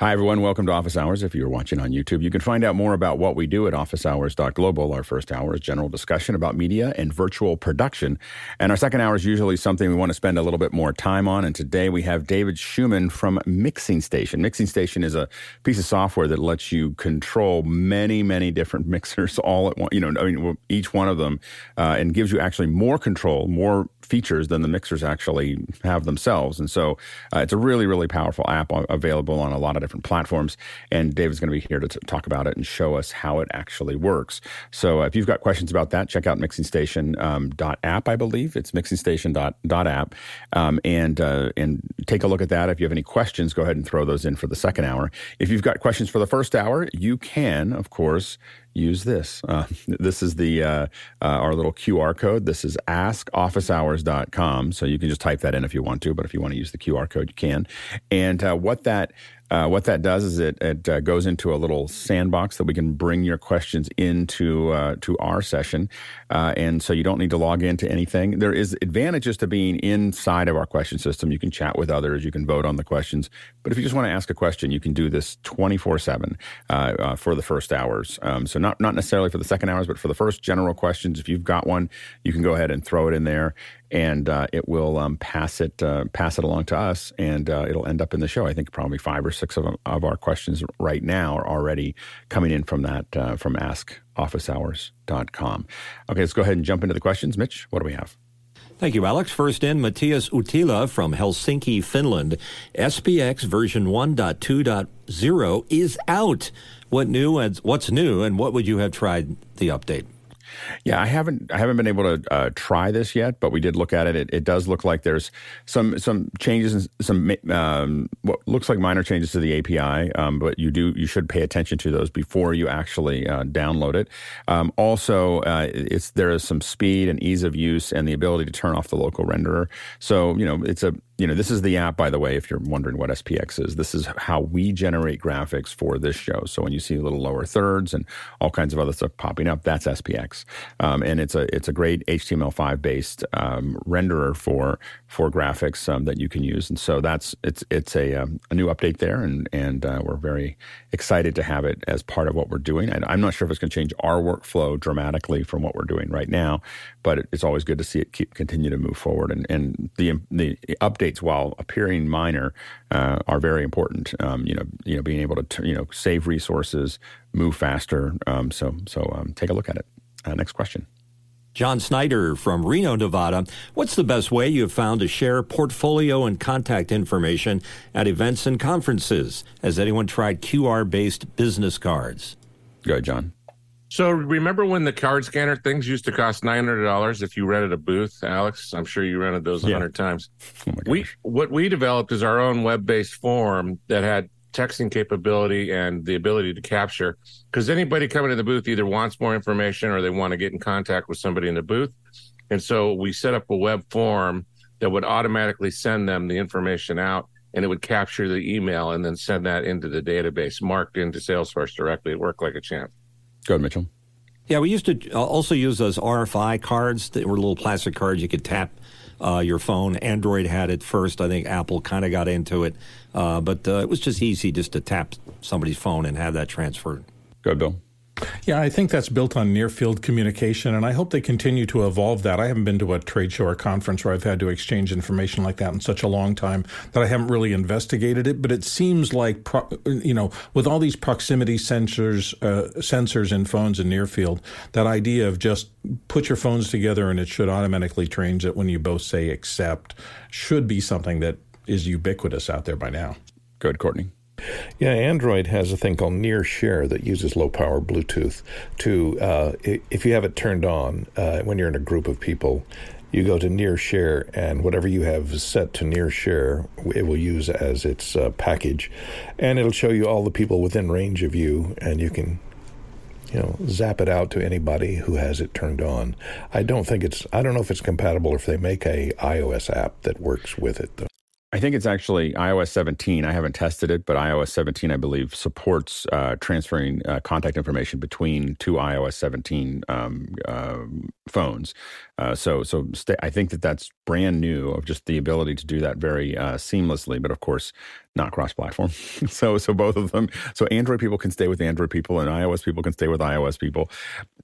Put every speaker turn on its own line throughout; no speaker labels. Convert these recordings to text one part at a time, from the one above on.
Hi, everyone. Welcome to Office Hours. If you're watching on YouTube, you can find out more about what we do at officehours.global. Our first hour is general discussion about media and virtual production. And our second hour is usually something we want to spend a little bit more time on. And today we have David Schumann from Mixing Station. Mixing Station is a piece of software that lets you control many, many different mixers all at once, you know, I mean, each one of them, uh, and gives you actually more control, more features than the mixers actually have themselves. And so uh, it's a really, really powerful app available on a lot of different platforms. And David's going to be here to t- talk about it and show us how it actually works. So uh, if you've got questions about that, check out mixingstation.app, um, .app, I believe. It's mixingstation.app. Um, and, uh, and take a look at that. If you have any questions, go ahead and throw those in for the second hour. If you've got questions for the first hour, you can, of course, use this. Uh, this is the uh, uh, our little QR code. This is askofficehours.com. So you can just type that in if you want to, but if you want to use the QR code, you can. And uh, what that uh, what that does is it, it uh, goes into a little sandbox that we can bring your questions into uh, to our session, uh, and so you don't need to log into anything. There is advantages to being inside of our question system. You can chat with others, you can vote on the questions, but if you just want to ask a question, you can do this twenty four seven uh, for the first hours. Um, so not not necessarily for the second hours, but for the first general questions. If you've got one, you can go ahead and throw it in there, and uh, it will um, pass it uh, pass it along to us, and uh, it'll end up in the show. I think probably five or six of, of our questions right now are already coming in from that uh, from AskOfficeHours.com. Okay, let's go ahead and jump into the questions. Mitch, what do we have?
Thank you, Alex. First in, Matthias Utila from Helsinki, Finland. SPX version 1.2.0 is out. What new and what's new, and what would you have tried the update?
Yeah, I haven't I haven't been able to uh, try this yet, but we did look at it. It, it does look like there's some some changes, and some um, what looks like minor changes to the API, um, but you do you should pay attention to those before you actually uh, download it. Um, also, uh, it's there is some speed and ease of use and the ability to turn off the local renderer. So you know it's a you know, this is the app, by the way, if you're wondering what SPX is. This is how we generate graphics for this show. So when you see little lower thirds and all kinds of other stuff popping up, that's SPX, um, and it's a it's a great HTML5 based um, renderer for for graphics um, that you can use. And so that's it's it's a, um, a new update there, and and uh, we're very excited to have it as part of what we're doing. I, I'm not sure if it's going to change our workflow dramatically from what we're doing right now, but it's always good to see it keep continue to move forward. And and the the updates, while appearing minor, uh, are very important. Um, you know, you know, being able to t- you know save resources, move faster. Um, so so um, take a look at it. Uh, next question.
John Snyder from Reno, Nevada. What's the best way you have found to share portfolio and contact information at events and conferences? Has anyone tried QR based business cards?
Go ahead, John.
So remember when the card scanner things used to cost nine hundred dollars if you rented a booth, Alex? I'm sure you rented those a hundred yeah. times. Oh we what we developed is our own web based form that had texting capability and the ability to capture because anybody coming to the booth either wants more information or they want to get in contact with somebody in the booth. And so we set up a web form that would automatically send them the information out and it would capture the email and then send that into the database marked into Salesforce directly. It worked like a champ.
Go ahead, Mitchell.
Yeah, we used to uh, also use those RFI cards that were little plastic cards you could tap uh, your phone. Android had it first. I think Apple kind of got into it, uh, but uh, it was just easy just to tap somebody's phone and have that transferred.
Go Bill.
Yeah, I think that's built on near field communication, and I hope they continue to evolve that. I haven't been to a trade show or conference where I've had to exchange information like that in such a long time that I haven't really investigated it. But it seems like, pro, you know, with all these proximity sensors, uh, sensors in phones and near field, that idea of just put your phones together and it should automatically change it when you both say accept should be something that is ubiquitous out there by now.
Good, Courtney.
Yeah, Android has a thing called Near Share that uses low power Bluetooth to, uh, if you have it turned on uh, when you're in a group of people, you go to Near Share, and whatever you have set to Near Share, it will use as its uh, package, and it'll show you all the people within range of you, and you can you know, zap it out to anybody who has it turned on. I don't think it's, I don't know if it's compatible or if they make a iOS app that works with it though.
I think it's actually iOS 17. I haven't tested it, but iOS 17, I believe, supports uh, transferring uh, contact information between two iOS 17 um, uh, phones. Uh, so, so I think that that's brand new of just the ability to do that very uh, seamlessly. But of course, not cross-platform. so so both of them. So Android people can stay with Android people, and iOS people can stay with iOS people.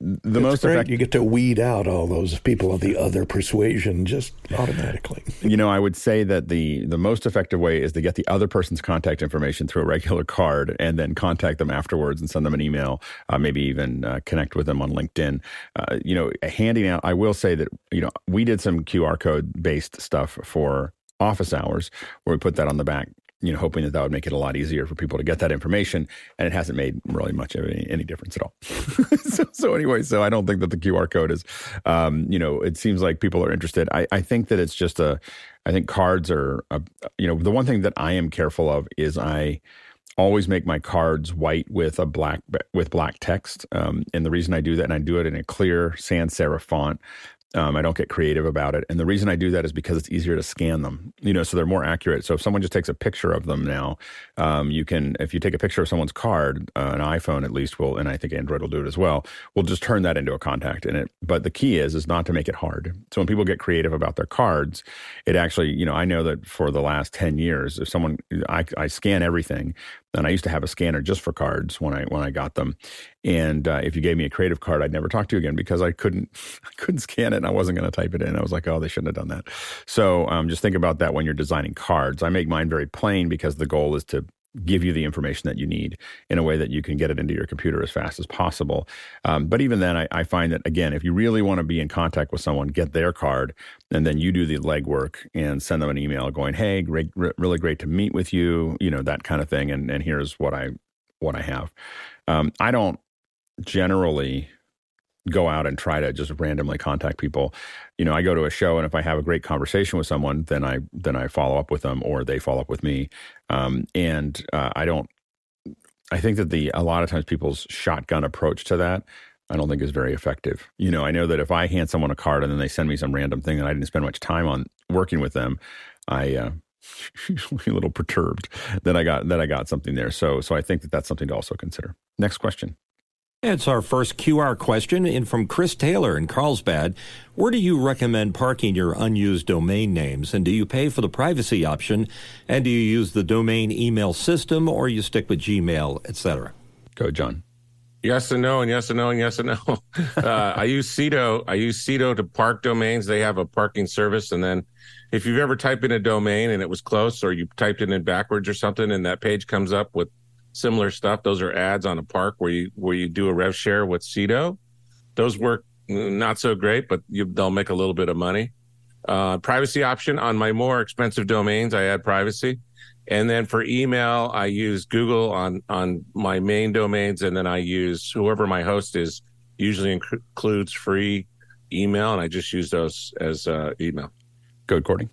The That's most great. Effect- you get to weed out all those people of the other persuasion just automatically.
you know, I would say that the the most effective way is to get the other person's contact information through a regular card, and then contact them afterwards and send them an email, uh, maybe even uh, connect with them on LinkedIn. Uh, you know, handing out. I will say that you know we did some QR code based stuff for office hours where we put that on the back you know, hoping that that would make it a lot easier for people to get that information. And it hasn't made really much of any, any difference at all. so, so, anyway, so I don't think that the QR code is, um, you know, it seems like people are interested. I, I think that it's just a, I think cards are, a, you know, the one thing that I am careful of is I, always make my cards white with a black with black text. Um, and the reason I do that, and I do it in a clear sans serif font, um, I don't get creative about it. And the reason I do that is because it's easier to scan them, you know, so they're more accurate. So if someone just takes a picture of them now, um, you can, if you take a picture of someone's card, uh, an iPhone at least will, and I think Android will do it as well, we'll just turn that into a contact in it. But the key is, is not to make it hard. So when people get creative about their cards, it actually, you know, I know that for the last 10 years, if someone, I, I scan everything and I used to have a scanner just for cards when I when I got them. And uh, if you gave me a creative card, I'd never talk to you again because I couldn't I couldn't scan it and I wasn't going to type it in. I was like, oh, they shouldn't have done that. So um, just think about that when you're designing cards. I make mine very plain because the goal is to give you the information that you need in a way that you can get it into your computer as fast as possible. Um, but even then, I, I, find that, again, if you really want to be in contact with someone, get their card, and then you do the legwork and send them an email going, hey, great, really great to meet with you, you know, that kind of thing. And, and here's what I, what I have. Um, I don't generally go out and try to just randomly contact people. You know, I go to a show and if I have a great conversation with someone, then I then I follow up with them or they follow up with me. Um, and uh, I don't. I think that the a lot of times people's shotgun approach to that. I don't think is very effective. You know, I know that if I hand someone a card and then they send me some random thing and I didn't spend much time on working with them, I uh, a little perturbed that I got that I got something there. So so I think that that's something to also consider. Next question.
It's our first QR question in from Chris Taylor in Carlsbad. Where do you recommend parking your unused domain names? And do you pay for the privacy option? And do you use the domain email system or you stick with Gmail, etc.?
Go, John.
Yes and no, and yes and no, and yes and no. uh, I use Sedo. I use Sedo to park domains. They have a parking service, and then if you've ever typed in a domain and it was close, or you typed it in backwards or something, and that page comes up with similar stuff. Those are ads on a park where you where you do a rev share with Sedo. Those work not so great, but you, they'll make a little bit of money. Uh, privacy option on my more expensive domains, I add privacy, and then for email, I use Google on on my main domains, and then I use whoever my host is. Usually inc- includes free email, and I just use those as uh, email.
Good, Courtney.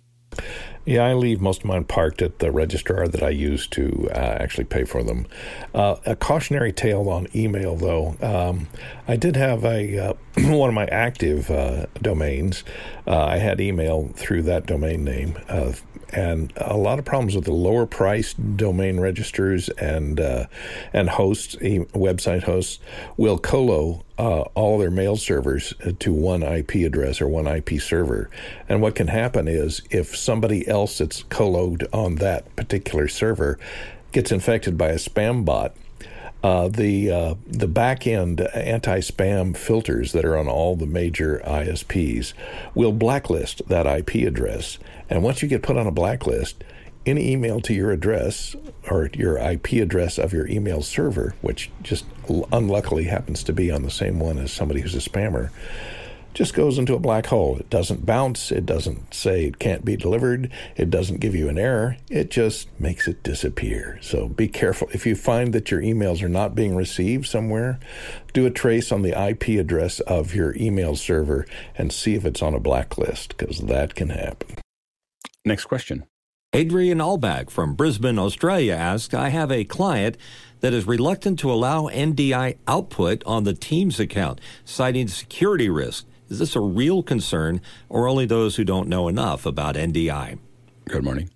Yeah, I leave most of mine parked at the registrar that I use to uh, actually pay for them. Uh, a cautionary tale on email, though. Um, I did have a uh, one of my active uh, domains. Uh, I had email through that domain name, uh, and a lot of problems with the lower priced domain registers and and hosts, website hosts, will colo uh, all their mail servers to one IP address or one IP server. And what can happen is if somebody else that's coloed on that particular server gets infected by a spam bot, uh, the uh, the back end anti spam filters that are on all the major ISPs will blacklist that IP address. And once you get put on a blacklist, any email to your address or your IP address of your email server, which just unluckily happens to be on the same one as somebody who's a spammer, just goes into a black hole. It doesn't bounce. It doesn't say it can't be delivered. It doesn't give you an error. It just makes it disappear. So be careful. If you find that your emails are not being received somewhere, do a trace on the IP address of your email server and see if it's on a blacklist, because that can happen.
Next question.
Adrian Albach from Brisbane, Australia asks I have a client that is reluctant to allow NDI output on the Teams account, citing security risk. Is this a real concern or only those who don't know enough about NDI?
Good morning.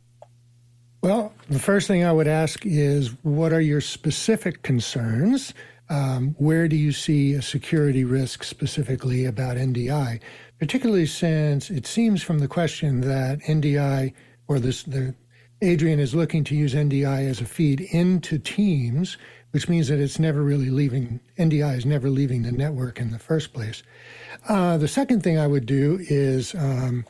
Well, the first thing I would ask is what are your specific concerns? um, where do you see a security risk specifically about NDI? Particularly since it seems from the question that NDI or this the Adrian is looking to use NDI as a feed into Teams, which means that it's never really leaving, NDI is never leaving the network in the first place. Uh, the second thing I would do is um,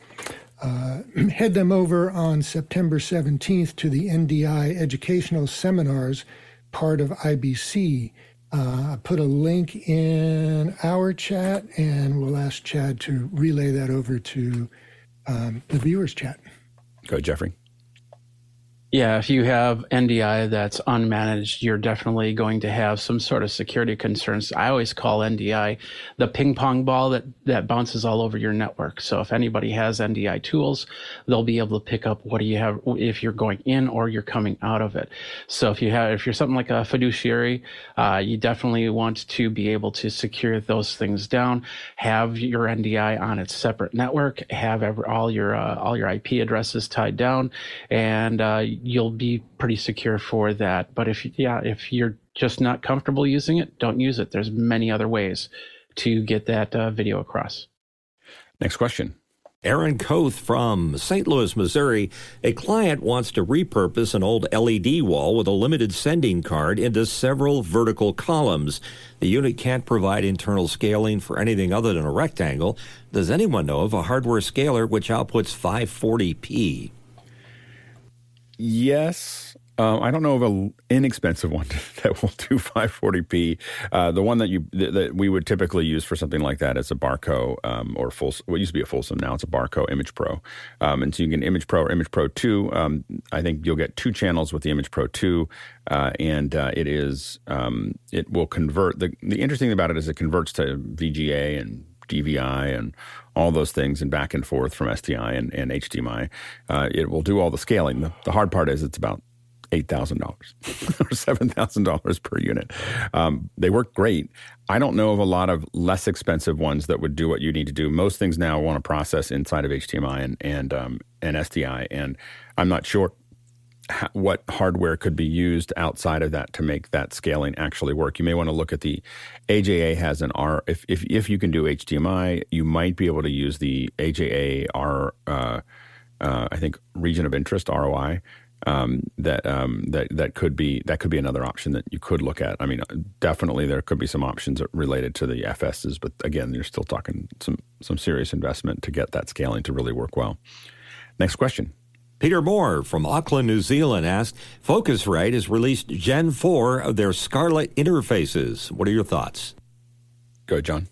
uh, head them over on September 17th to the NDI educational seminars part of IBC. Uh, I put a link in our chat and we'll ask Chad to relay that over to um, the viewers' chat.
Go, Jeffrey.
Yeah, if you have NDI that's unmanaged, you're definitely going to have some sort of security concerns. I always call NDI the ping pong ball that, that bounces all over your network. So if anybody has NDI tools, they'll be able to pick up what do you have if you're going in or you're coming out of it. So if you have, if you're something like a fiduciary, uh, you definitely want to be able to secure those things down. Have your NDI on its separate network. Have every, all your uh, all your IP addresses tied down, and uh, you'll be pretty secure for that. But if yeah, if you're just not comfortable using it, don't use it. There's many other ways to get that uh, video across.
Next question.
Aaron Koth from St. Louis, Missouri. A client wants to repurpose an old LED wall with a limited sending card into several vertical columns. The unit can't provide internal scaling for anything other than a rectangle. Does anyone know of a hardware scaler which outputs 540p?
Yes. Um, I don't know of an inexpensive one that will do 540p. Uh, the one that you that we would typically use for something like that is a Barco um, or full. What used to be a Folsom, now it's a Barco Image Pro, um, and so you can Image Pro or Image Pro Two. Um, I think you'll get two channels with the Image Pro Two, uh, and uh, it is um, it will convert. The the interesting thing about it is it converts to VGA and DVI and all those things and back and forth from SDI and, and HDMI. Uh, it will do all the scaling. The, the hard part is it's about $8,000 or $7,000 per unit. Um, they work great. I don't know of a lot of less expensive ones that would do what you need to do. Most things now want to process inside of HDMI and, and, um, and SDI, and I'm not sure what hardware could be used outside of that to make that scaling actually work. You may want to look at the AJA has an R. If if if you can do HDMI, you might be able to use the AJA R. Uh, uh, I think region of interest ROI. Um, that um, that that could be that could be another option that you could look at. I mean, definitely there could be some options related to the FSs, but again, you're still talking some some serious investment to get that scaling to really work well. Next question.
Peter Moore from Auckland, New Zealand asked Focusrite has released Gen 4 of their Scarlett interfaces. What are your thoughts?
Go, John.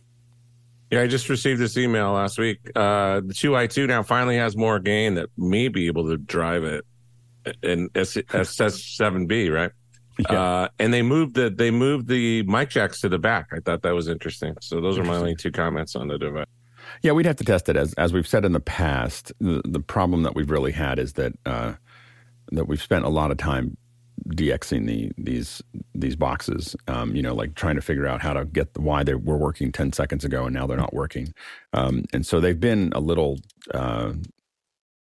Yeah, I just received this email last week. Uh, the 2i2 now finally has more gain that may be able to drive it in SM7B, right? Yeah. Uh, and they moved the they moved the mic jacks to the back. I thought that was interesting. So those are my only two comments on the device.
Yeah, we'd have to test it as as we've said in the past. The, the problem that we've really had is that uh, that we've spent a lot of time DXing the these these boxes. Um, you know, like trying to figure out how to get the, why they were working ten seconds ago and now they're not working. Um, and so they've been a little. Uh,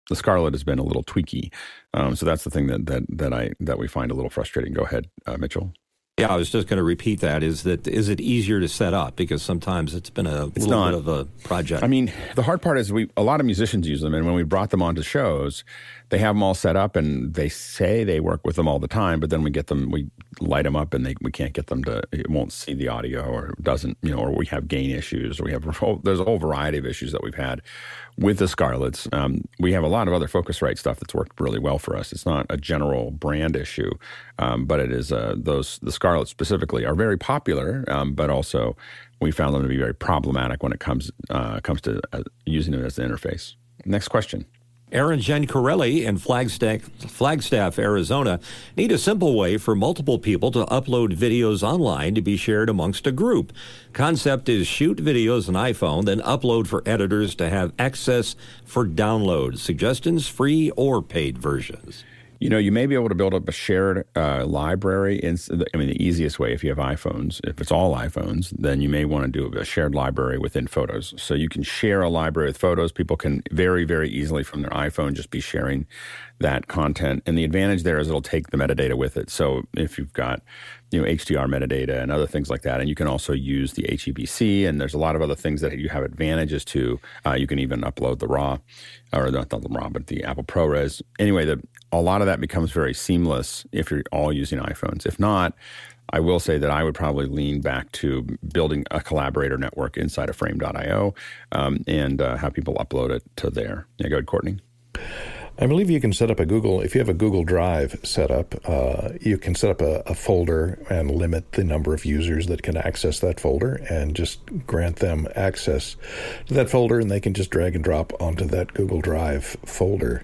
the Scarlett has been a little tweaky, um, so that's the thing that that that I that we find a little frustrating. Go ahead, uh, Mitchell.
Yeah, I was just going to repeat that. Is that is it easier to set up because sometimes it's been a it's little not. bit of a project.
I mean, the hard part is we a lot of musicians use them, and when we brought them onto shows, they have them all set up, and they say they work with them all the time, but then we get them, we light them up, and they we can't get them to. It won't see the audio, or doesn't, you know, or we have gain issues, or we have there's a whole variety of issues that we've had with the Scarletts, Um, we have a lot of other Focusrite stuff that's worked really well for us. It's not a general brand issue, um, but it is uh, those the Scarlett specifically are very popular, um, but also we found them to be very problematic when it comes uh, comes to uh, using it as an interface. Next question.
Aaron Gencarelli in Flagstaff, Flagstaff, Arizona, need a simple way for multiple people to upload videos online to be shared amongst a group. Concept is shoot videos on iPhone, then upload for editors to have access for download. Suggestions free or paid versions.
You know, you may be able to build up a shared uh, library. In, I mean, the easiest way, if you have iPhones, if it's all iPhones, then you may want to do a shared library within Photos. So you can share a library with Photos. People can very, very easily from their iPhone just be sharing that content. And the advantage there is it'll take the metadata with it. So if you've got you know HDR metadata and other things like that, and you can also use the HEVC, and there's a lot of other things that you have advantages to. Uh, you can even upload the RAW, or not the RAW, but the Apple ProRes. Anyway, the, a lot of that becomes very seamless if you're all using iPhones. If not, I will say that I would probably lean back to building a collaborator network inside of Frame.io um, and uh, have people upload it to there. Yeah, go ahead, Courtney.
I believe you can set up a Google, if you have a Google Drive set up, uh, you can set up a, a, folder and limit the number of users that can access that folder and just grant them access to that folder and they can just drag and drop onto that Google Drive folder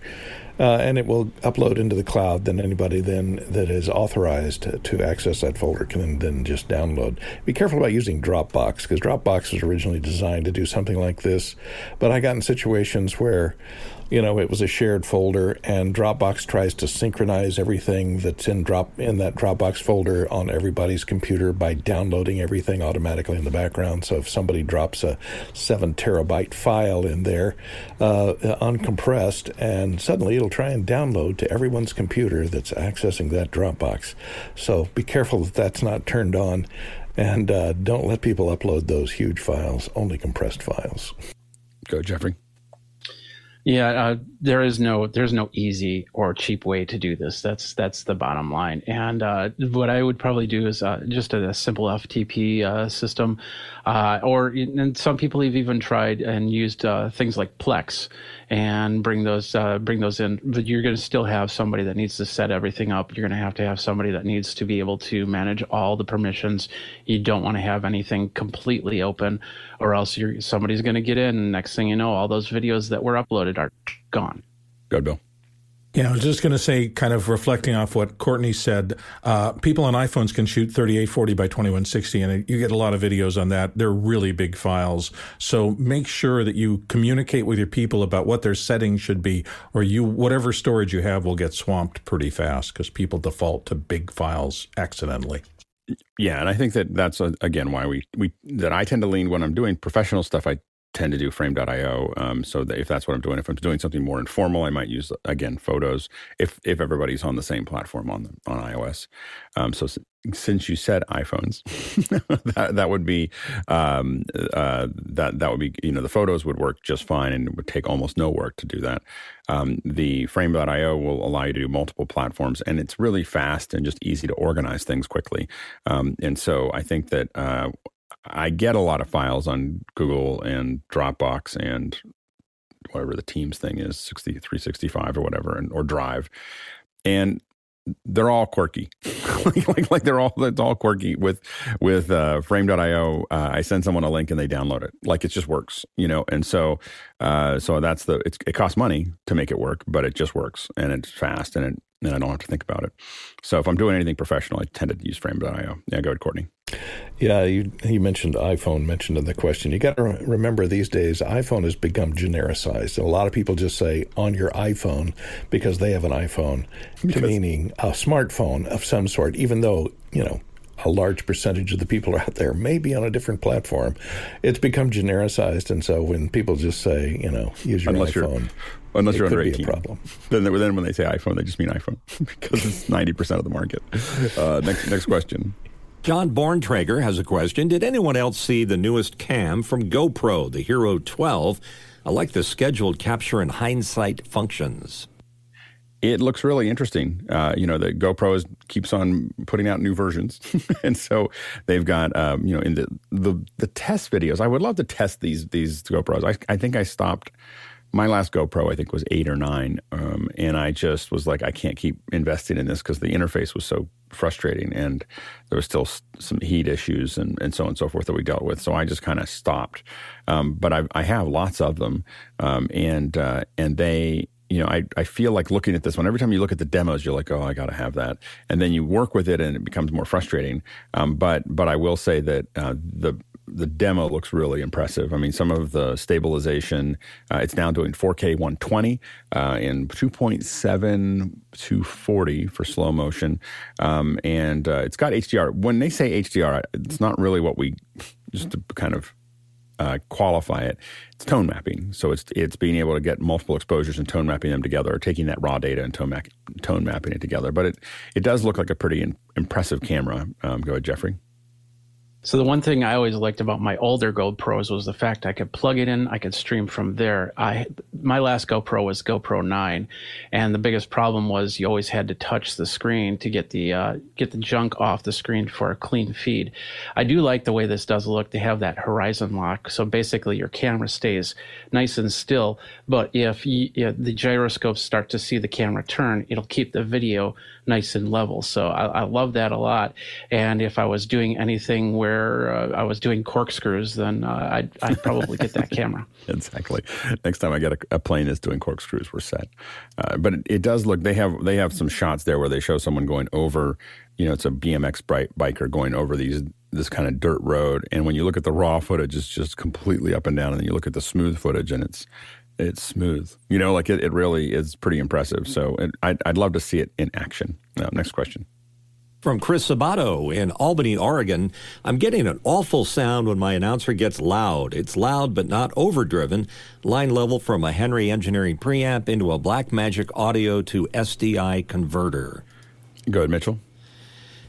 uh, and it will upload into the cloud. Then anybody then that is authorized to, access that folder can then just download. Be careful about using Dropbox because Dropbox was originally designed to do something like this, but I got in situations where you know, it was a shared folder, and Dropbox tries to synchronize everything that's in drop in that Dropbox folder on everybody's computer by downloading everything automatically in the background. So if somebody drops a seven terabyte file in there, uh, uncompressed, and suddenly it'll try and download to everyone's computer that's accessing that Dropbox. So be careful that that's not turned on, and uh, don't let people upload those huge files. Only compressed files.
Go, Jeffrey.
Yeah, uh, there is no there's no easy or cheap way to do this. That's that's the bottom line. And uh, what I would probably do is uh, just a, a, simple FTP uh, system, uh, or and some people have even tried and used uh, things like Plex and bring those uh, bring those in. But you're going to still have somebody that needs to set everything up. You're going to have to have somebody that needs to be able to manage all the permissions. You don't want to have anything completely open, or else somebody's going to get in. And next thing you know, all those videos that were uploaded are gone.
Go, Bill.
Yeah, I was just going to say, kind of reflecting off what Courtney said, uh, people on iPhones can shoot 3840 by 2160, and you get a lot of videos on that. They're really big files. So make sure that you communicate with your people about what their settings should be, or you whatever storage you have will get swamped pretty fast because people default to big files accidentally.
Yeah, and I think that that's uh, again why we we that I tend to lean when I'm doing professional stuff. I tend to do frame.io. Um, so that if that's what I'm doing, if I'm doing something more informal, I might use again photos. If if everybody's on the same platform on the, on iOS. Um, so since you said iPhones, that that would be um, uh, that that would be you know the photos would work just fine and it would take almost no work to do that. Um, the Frame.io will allow you to do multiple platforms and it's really fast and just easy to organize things quickly. Um, and so I think that uh, I get a lot of files on Google and Dropbox and whatever the Teams thing is, 6365 or whatever, and or Drive. And they're all quirky. like, like, like they're all it's all quirky with with uh, frame.io. Uh, I send someone a link and they download it. Like it just works, you know. And so uh, so that's the it costs money to make it work, but it just works and it's fast and it and I don't have to think about it. So if I'm doing anything professional, I tend to use frame.io. Yeah, go ahead, Courtney.
Yeah, you, you mentioned iPhone mentioned in the question. You got to remember these days, iPhone has become genericized. A lot of people just say on your iPhone because they have an iPhone, because, meaning a smartphone of some sort, even though, you know, a large percentage of the people out there may be on a different platform. It's become genericized, and so when people just say, you know, use your
unless
iPhone,
you're, unless you're under 18, problem. Then, then when they say iPhone, they just mean iPhone because it's 90% of the market. Uh, next, next question.
John Borntrager has a question. Did anyone else see the newest cam from GoPro, the Hero 12? I like the scheduled capture and hindsight functions.
It looks really interesting. Uh, you know, the GoPro is, keeps on putting out new versions, and so they've got um, you know in the, the the test videos. I would love to test these these GoPros. I, I think I stopped my last GoPro, I think, was eight or nine. Um, and I just was like, I can't keep investing in this because the interface was so frustrating and there was still some heat issues and, and so on and so forth that we dealt with. So I just kind of stopped. Um, but I, I, have lots of them. Um, and, uh, and they, you know, I, I feel like looking at this one, every time you look at the demos, you're like, oh, I got to have that. And then you work with it and it becomes more frustrating. Um, but, but I will say that uh, the, the demo looks really impressive. I mean, some of the stabilization, uh, it's now doing 4K 120 uh, and 2.7 240 for slow motion. Um, and uh, it's got HDR. When they say HDR, it's not really what we, just to kind of uh, qualify it. It's tone mapping, so it's it's being able to get multiple exposures and tone mapping them together, or taking that raw data and tone, tone mapping it together. But it it does look like a pretty in, impressive camera. Um, go ahead, Jeffrey.
So the one thing I always liked about my older GoPros was the fact I could plug it in, I could stream from there. I my last GoPro was GoPro 9, and the biggest problem was you always had to touch the screen to get the uh, get the junk off the screen for a clean feed. I do like the way this does look. They have that horizon lock, so basically your camera stays nice and still. But if, you, the gyroscopes start to see the camera turn, it'll keep the video nice and level. So I, I love that a lot. And if I was doing anything where uh, I was doing corkscrews, then uh, I'd, I'd, probably get that camera.
exactly. Next time I get a, a, plane that's doing corkscrews, we're set. Uh, but it, it, does look. They have they have some shots there where they show someone going over. You know, it's a BMX biker going over these this kind of dirt road, and when you look at the raw footage, it's just completely up and down, and then you look at the smooth footage, and it's it's smooth. You know, like it, it really is pretty impressive. So it, I'd, I'd love to see it in action. Now, next question.
From Chris Sabato in Albany, Oregon, I'm getting an awful sound when my announcer gets loud. It's loud but not overdriven. Line level from a Henry Engineering preamp into a Blackmagic Audio to SDI converter.
Go ahead, Mitchell.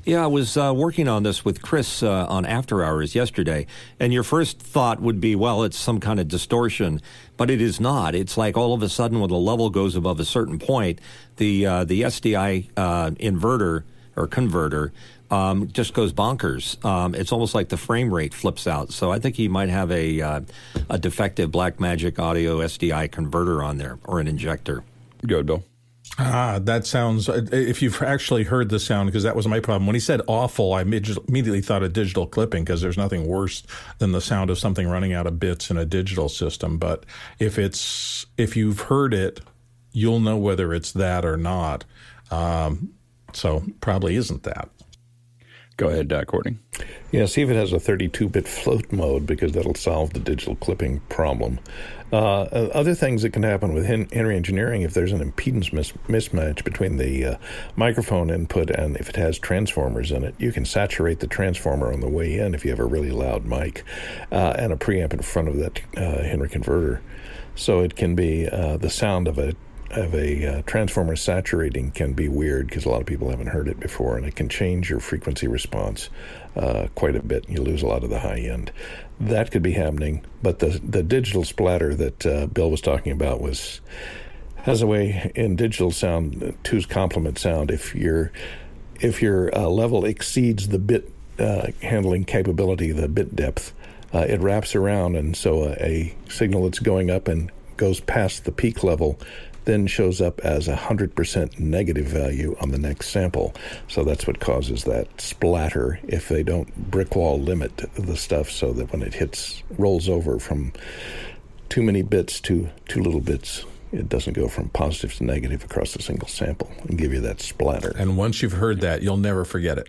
Yeah, I was uh, working on this with Chris uh, on After Hours yesterday, and your first thought would be, well, it's some kind of distortion, but it is not. It's like all of a sudden, when the level goes above a certain point, the uh, the SDI uh, inverter or converter um, just goes bonkers. Um, it's almost like the frame rate flips out. So I think he might have a uh, a defective Blackmagic Audio SDI converter on there or an injector.
Good, Bill.
Ah, that sounds. Uh, if you've actually heard the sound, because that was my problem. When he said awful, I immediately thought of digital clipping because there's nothing worse than the sound of something running out of bits in a digital system. But if it's if you've heard it, you'll know whether it's that or not. Um, so probably isn't that.
Go ahead, uh, Courtney.
Yeah, see if it has a 32-bit float mode because that'll solve the digital clipping problem. Uh, other things that can happen with Henry Engineering, if there's an impedance mis- mismatch between the uh, microphone input and if it has transformers in it, you can saturate the transformer on the way in if you have a really loud mic uh, and a preamp in front of that uh, Henry converter. So it can be uh, the sound of a of a uh, transformer saturating can be weird because a lot of people haven't heard it before, and it can change your frequency response uh, quite a bit. You lose a lot of the high end. That could be happening, but the the digital splatter that uh, Bill was talking about was has a way in digital sound two's complement sound. If your if your uh, level exceeds the bit uh, handling capability, the bit depth, uh, it wraps around, and so a, a signal that's going up and goes past the peak level then shows up as a 100% negative value on the next sample. So that's what causes that splatter if they don't brick wall limit the stuff so that when it hits, rolls over from too many bits to too little bits, it doesn't go from positive to negative across a single sample and give you that splatter.
And once you've heard that, you'll never forget it.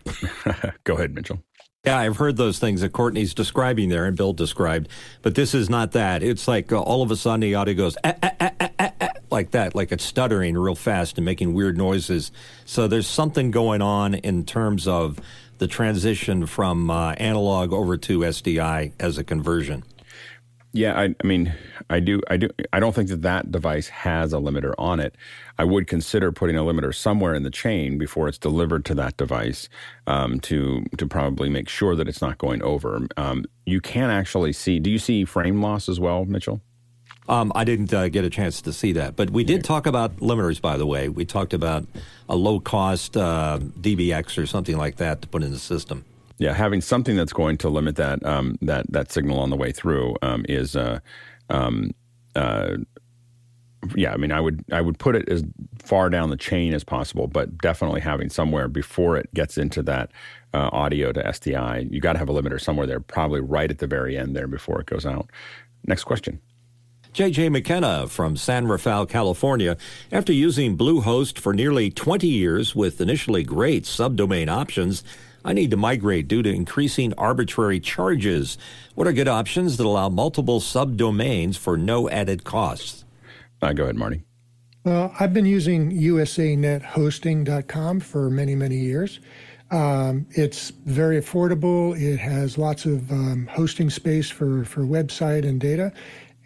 go ahead, Mitchell.
Yeah, I've heard those things that Courtney's describing there and Bill described, but this is not that. It's like uh, all of a sudden the audio goes ah, ah, ah, like that, like it's stuttering real fast and making weird noises. So there's something going on in terms of the transition from uh, analog over to SDI as a conversion.
Yeah, I, I, mean, I do, I do, I don't think that that device has a limiter on it. I would consider putting a limiter somewhere in the chain before it's delivered to that device um, to to probably make sure that it's not going over. Um, you can actually see. Do you see frame loss as well, Mitchell?
Um, I didn't uh, get a chance to see that, but we did talk about limiters. By the way, we talked about a low cost uh, DBX or something like that to put in the system.
Yeah, having something that's going to limit that um, that that signal on the way through um, is, uh, um, uh, yeah. I mean, I would I would put it as far down the chain as possible, but definitely having somewhere before it gets into that uh, audio to SDI, you got to have a limiter somewhere there, probably right at the very end there before it goes out. Next question.
JJ McKenna from San Rafael, California. After using Bluehost for nearly 20 years with initially great subdomain options, I need to migrate due to increasing arbitrary charges. What are good options that allow multiple subdomains for no added costs?
Uh, go ahead, Marty.
Well, I've been using USANetHosting.com for many, many years. Um, it's very affordable. It has lots of um, hosting space for, for website and data,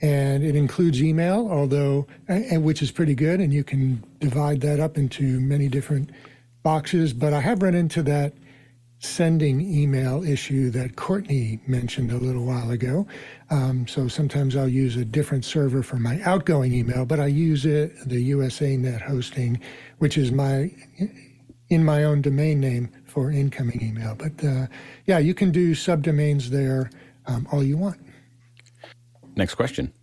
and it includes email, although and which is pretty good, and you can divide that up into many different boxes. But I have run into that sending email issue that Courtney mentioned a little while ago. Um, so sometimes I'll use a different server for my outgoing email, but I use it the USANet hosting, which is my in my own domain name for incoming email. But uh, yeah, you can do subdomains there um, all you want.
Next question.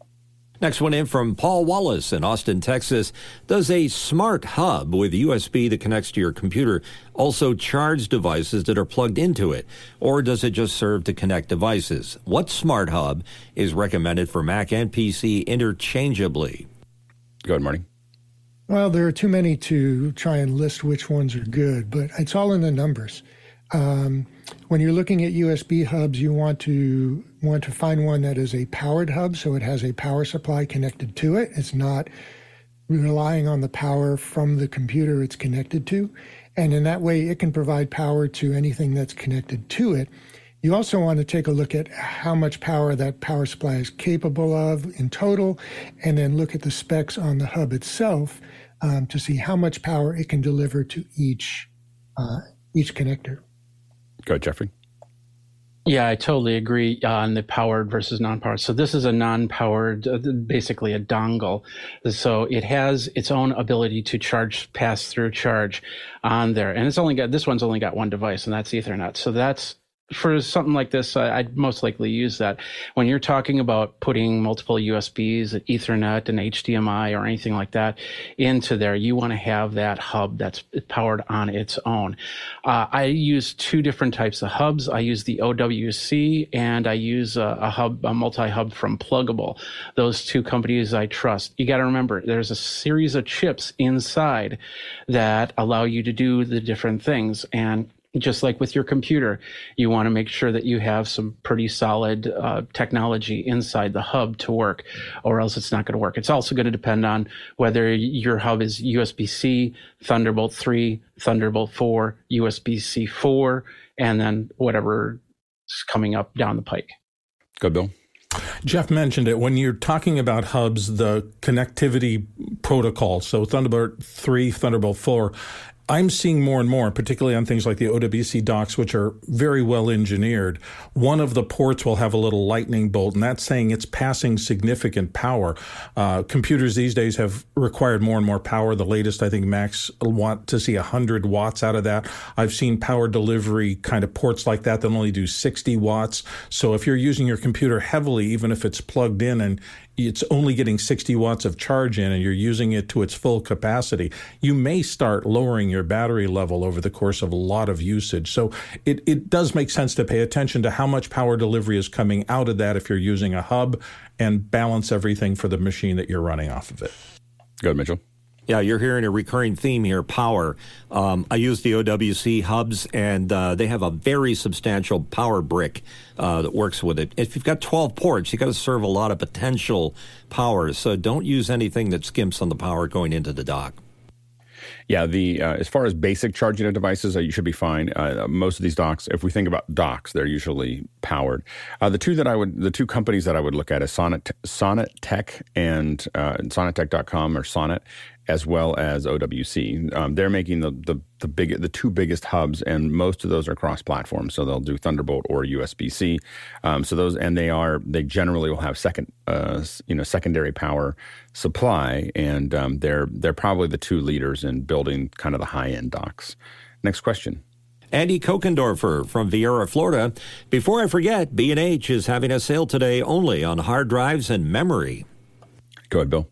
Next one in from Paul Wallace in Austin, Texas. Does a smart hub with USB that connects to your computer also charge devices that are plugged into it, or does it just serve to connect devices? What smart hub is recommended for Mac and PC interchangeably?
Go ahead, Marty.
Well, there are too many to try and list which ones are good, but it's all in the numbers. Um, when you're looking at USB hubs, you want to want to find one that is a powered hub, so it has a power supply connected to it. It's not relying on the power from the computer it's connected to, and in that way, it can provide power to anything that's connected to it. You also want to take a look at how much power that power supply is capable of in total, and then look at the specs on the hub itself um, to see how much power it can deliver to each uh, each connector.
Go, Jeffrey.
Yeah, I totally agree on the powered versus non-powered. So this is a non-powered, uh, basically a dongle. So it has its own ability to charge, pass through charge on there. And it's only got, this one's only got one device and that's Ethernet. So that's for something like this, I'd most likely use that. When you're talking about putting multiple USBs, Ethernet, and HDMI, or anything like that into there, you want to have that hub that's powered on its own. Uh, I use two different types of hubs. I use the OWC and I use a, a hub, a multi-hub from Plugable. Those two companies I trust. You got to remember, there's a series of chips inside that allow you to do the different things, and just like with your computer, you want to make sure that you have some pretty solid uh, technology inside the hub to work, or else it's not going to work. It's also going to depend on whether your hub is USB C, Thunderbolt 3, Thunderbolt 4, USB C 4, and then whatever is coming up down the pike.
Go, Bill.
Jeff mentioned it. When you're talking about hubs, the connectivity protocol, so Thunderbolt 3, Thunderbolt 4, I'm seeing more and more, particularly on things like the OWC docks, which are very well engineered. One of the ports will have a little lightning bolt, and that's saying it's passing significant power. Uh, computers these days have required more and more power. The latest, I think, max want to see 100 watts out of that. I've seen power delivery kind of ports like that that only do 60 watts. So if you're using your computer heavily, even if it's plugged in and it's only getting 60 watts of charge in and you're using it to its full capacity, you may start lowering your battery level over the course of a lot of usage. So it, it does make sense to pay attention to how much power delivery is coming out of that if you're using a hub and balance everything for the machine that you're running off of it.
Go ahead, Mitchell.
Yeah, you're hearing a recurring theme here power. Um, I use the OWC hubs, and uh, they have a very substantial power brick uh, that works with it. If you've got 12 ports, you've got to serve a lot of potential power. So don't use anything that skimps on the power going into the dock.
Yeah, the uh, as far as basic charging of devices, uh, you should be fine. Uh, most of these docks, if we think about docks, they're usually powered. Uh, the two that I would, the two companies that I would look at is Sonnet, Sonnet Tech and uh, SonnetTech.com or Sonnet, as well as OWC. Um, they're making the, the the big the two biggest hubs, and most of those are cross platform. So they'll do Thunderbolt or USB C. Um, so those and they are they generally will have second uh, you know secondary power supply, and um, they're they're probably the two leaders in building kind of the high end docks. Next question.
Andy Kokendorfer from Viera, Florida. Before I forget, B&H is having a sale today only on hard drives and memory.
Go ahead, Bill.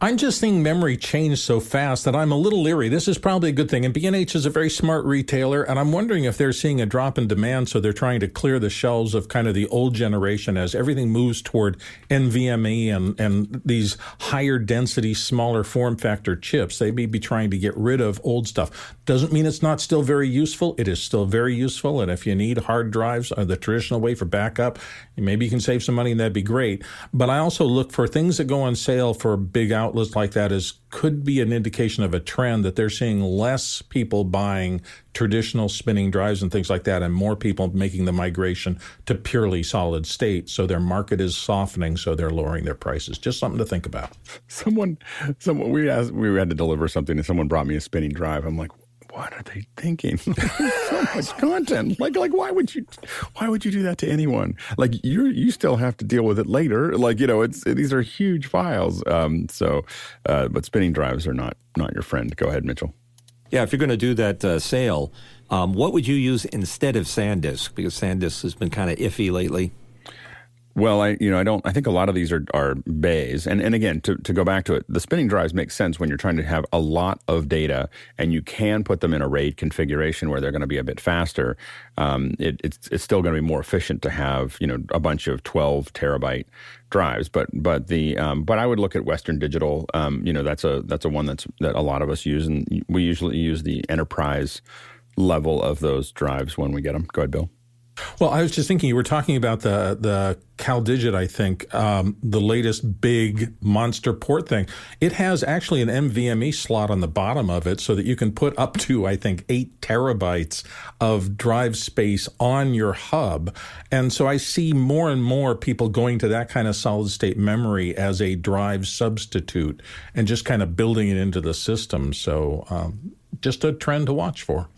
I'm just seeing memory change so fast that I'm a little leery. This is probably a good thing. And B&H is a very smart retailer, and I'm wondering if they're seeing a drop in demand, so they're trying to clear the shelves of kind of the old generation as everything moves toward NVMe and, and these higher density, smaller form factor chips. They may be trying to get rid of old stuff. Doesn't mean it's not still very useful. It is still very useful, and if you need hard drives uh, the traditional way for backup, maybe you can save some money, and that'd be great. But I also look for things that go on sale for big outlets like that is could be an indication of a trend that they're seeing less people buying traditional spinning drives and things like that, and more people making the migration to purely solid state. So their market is softening, so they're lowering their prices. Just something to think about.
Someone, someone, we asked, we had to deliver something, and someone brought me a spinning drive. I'm like, what are they thinking? so much content. Like, like, why would you, why would you do that to anyone? Like, you you still have to deal with it later. Like, you know, it's these are huge files. Um, so, uh, but spinning drives are not not your friend. Go ahead, Mitchell.
Yeah, if you're going to do that uh, sale, um, what would you use instead of SanDisk? Because SanDisk has been kind of iffy lately.
Well, I you know I don't I think a lot of these are are bays and and again to to go back to it the spinning drives make sense when you're trying to have a lot of data and you can put them in a RAID configuration where they're going to be a bit faster. Um, it, it's it's still going to be more efficient to have you know a bunch of 12 terabyte drives, but but the um, but I would look at Western Digital. Um, you know that's a that's a one that's that a lot of us use and we usually use the enterprise level of those drives when we get them. Go ahead, Bill.
Well, I was just thinking you were talking about the the CalDigit, I think, um, the latest big monster port thing. It has actually an NVMe slot on the bottom of it so that you can put up to, I think, eight terabytes of drive space on your hub. And so I see more and more people going to that kind of solid state memory as a drive substitute and just kind of building it into the system. So um, just a trend to watch for.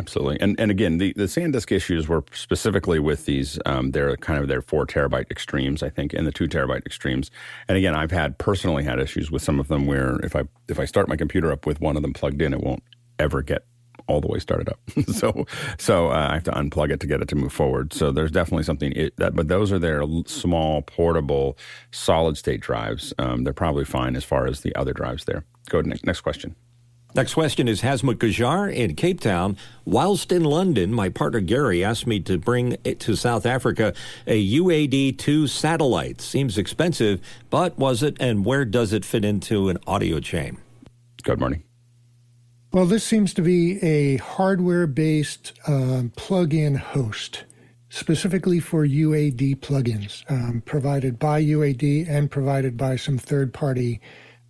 Absolutely, and and again, the, the SanDisk issues were specifically with these. Um, they're kind of their four terabyte extremes, I think, and the two terabyte extremes. And again, I've had personally had issues with some of them where if I if I start my computer up with one of them plugged in, it won't ever get all the way started up. so so uh, I have to unplug it to get it to move forward. So there's definitely something it, that, but those are their small portable solid state drives. Um, they're probably fine as far as the other drives there. Go next, next question.
Next question is Hazmat Gajar in Cape Town. Whilst in London, my partner Gary asked me to bring to South Africa a UAD 2 satellite. Seems expensive, but was it and where does it fit into an audio chain?
Good morning.
Well, this seems to be a hardware based um, plug in host specifically for UAD plugins um, provided by UAD and provided by some third party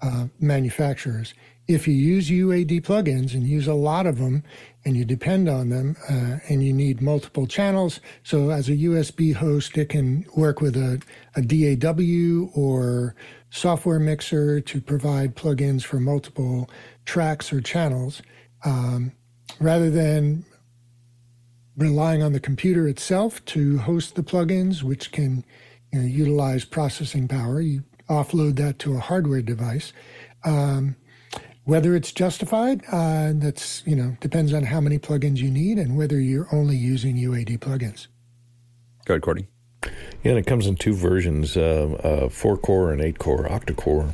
uh, manufacturers if you use UAD plugins and use a lot of them and you depend on them uh, and you need multiple channels, so as a USB host, it can work with a, a DAW or software mixer to provide plugins for multiple tracks or channels. Um, rather than relying on the computer itself to host the plugins, which can you know, utilize processing power, you offload that to a hardware device. Um, whether it's justified, uh, that's you know depends on how many plugins you need and whether you're only using UAD plugins.
Go ahead, Courtney.
Yeah, and it comes in two versions: uh, uh, four core and eight core, octa core.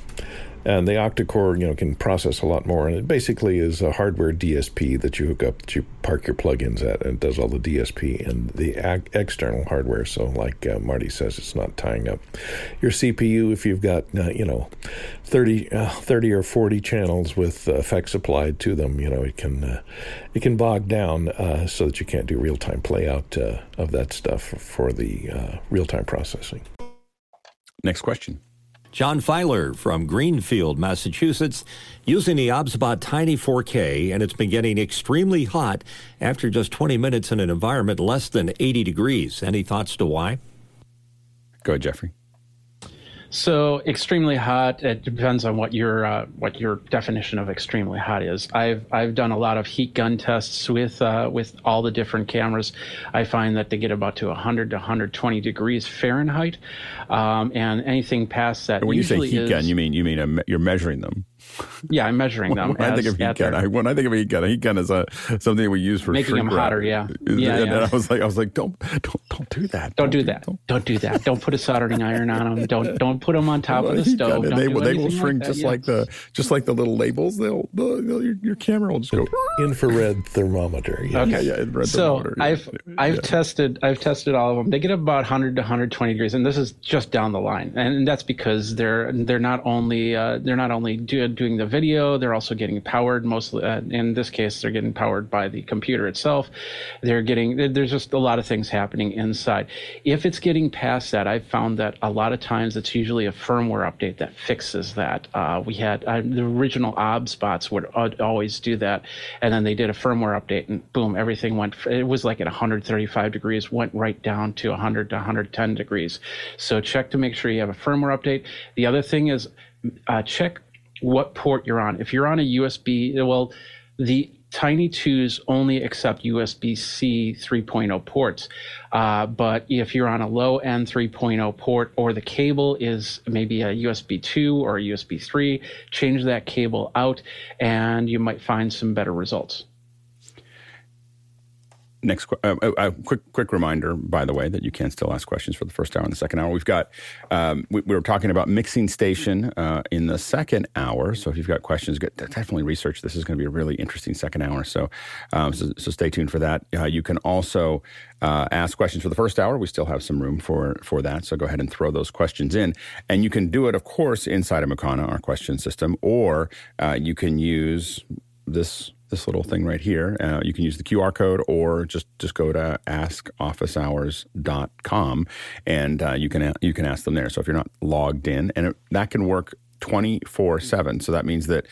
And the octa-core, you know, can process a lot more. And it basically is a hardware DSP that you hook up, that you park your plugins at, and it does all the DSP and the ag- external hardware. So, like uh, Marty says, it's not tying up your CPU if you've got, uh, you know, 30, uh, 30 or 40 channels with effects applied to them. You know, it can uh, it can bog down uh, so that you can't do real time playout uh, of that stuff for the real time processing.
Next question.
John Filer from Greenfield, Massachusetts, using the OBSBot Tiny 4K, and it's been getting extremely hot after just 20 minutes in an environment less than 80 degrees. Any thoughts to why?
Go ahead, Jeffrey.
So extremely hot. It depends on what your uh, what your definition of extremely hot is. I've I've done a lot of heat gun tests with uh, with all the different cameras. I find that they get about to 100 to 120 degrees Fahrenheit, um, and anything past that.
When you say heat
is,
gun, you mean you mean a, you're measuring them.
Yeah, I'm measuring them.
when, I think of heat gun, I, when I think of a heat gun, a heat gun is a something we use for
making them hotter. Yeah,
yeah,
and,
yeah. I was like, I was like, don't, don't, don't do that.
Don't, don't do that. Don't. don't. do that. Don't put a soldering iron on them. Don't, don't put them on top of the stove. Gun,
they,
will,
they will shrink like just like the, just like the little labels. They'll, they'll, they'll your, your, camera will just go
infrared thermometer.
Yes. Okay, yeah, infrared so thermometer. I've, I've yeah. tested, I've tested all of them. They get about 100 to 120 degrees, and this is just down the line, and that's because they're, they're not only, uh, they're not only good doing the video. They're also getting powered mostly. Uh, in this case, they're getting powered by the computer itself. They're getting there's just a lot of things happening inside. If it's getting past that, I've found that a lot of times it's usually a firmware update that fixes that. Uh, we had uh, the original OBS bots would always do that, and then they did a firmware update, and boom, everything went. It was like at 135 degrees, went right down to 100 to 110 degrees. So check to make sure you have a firmware update. The other thing is uh, check what port you're on. If you're on a USB, well, the Tiny 2s only accept USB C 3.0 ports. Uh, but if you're on a low end 3.0 port or the cable is maybe a USB 2 or a USB 3, change that cable out and you might find some better results.
Next, uh, uh, uh, quick quick reminder, by the way, that you can still ask questions for the first hour and the second hour. We've got um, we, we, were talking about mixing station uh, in the second hour. So if you've got questions, get, definitely research. This is going to be a really interesting second hour. So um, so, so, stay tuned for that. Uh, you can also uh, ask questions for the first hour. We still have some room for for that. So go ahead and throw those questions in, and you can do it, of course, inside of Makana, our question system, or you can use this this little thing right here. Uh, you can use the QR code or just just go to askofficehours.com and uh, you can you can ask them there. So if you're not logged in, and it, that can work 24 seven. So that means that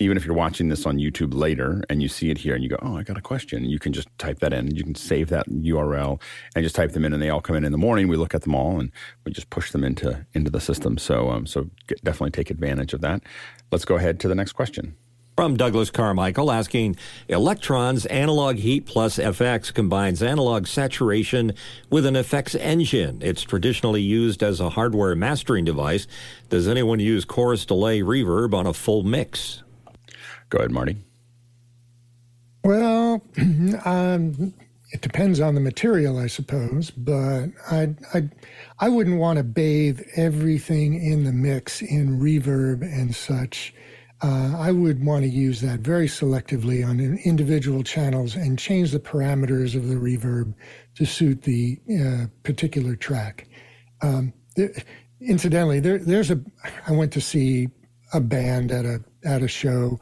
even if you're watching this on YouTube later and you see it here and you go, oh, I got a question, you can just type that in. You can save that URL and just type them in, and they all come in in the morning. We look at them all and we just push them into into the system. So um, so get, definitely take advantage of that. Let's go ahead to the next question.
From Douglas Carmichael asking Elektron's Analog Heat Plus FX combines analog saturation with an effects engine. It's traditionally used as a hardware mastering device. Does anyone use chorus delay reverb on a full mix?
Go ahead, Marty.
Well, um, it depends on the material, I suppose, but I I I wouldn't want to bathe everything in the mix in reverb and such uh, I would want to use that very selectively on individual channels and change the parameters of the reverb to suit the uh, particular track. Um, there, incidentally, there, there's a. I went to see a band at a at a show,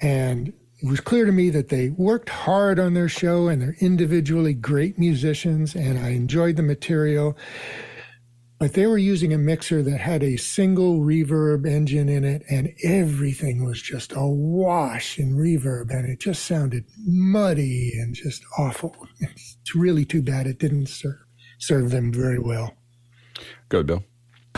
and it was clear to me that they worked hard on their show and they're individually great musicians, and I enjoyed the material but they were using a mixer that had a single reverb engine in it and everything was just awash in reverb and it just sounded muddy and just awful. It's really too bad it didn't serve serve them very well.
Go bill.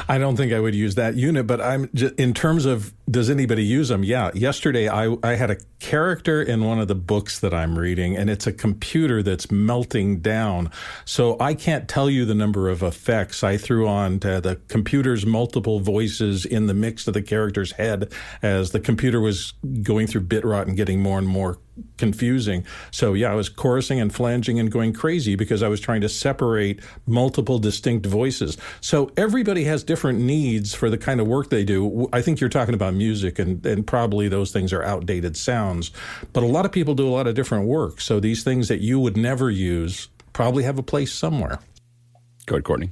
I don't think I would use that unit, but I'm just, in terms of does anybody use them? Yeah. Yesterday, I, I had a character in one of the books that I'm reading, and it's a computer that's melting down. So I can't tell you the number of effects I threw on to the computer's multiple voices in the mix of the character's head as the computer was going through bit rot and getting more and more confusing. So yeah, I was chorusing and flanging and going crazy because I was trying to separate multiple distinct voices. So everybody has different needs for the kind of work they do. I think you're talking about music, and, and probably those things are outdated sounds. But a lot of people do a lot of different work. So these things that you would never use probably have a place somewhere.
Go ahead, Courtney.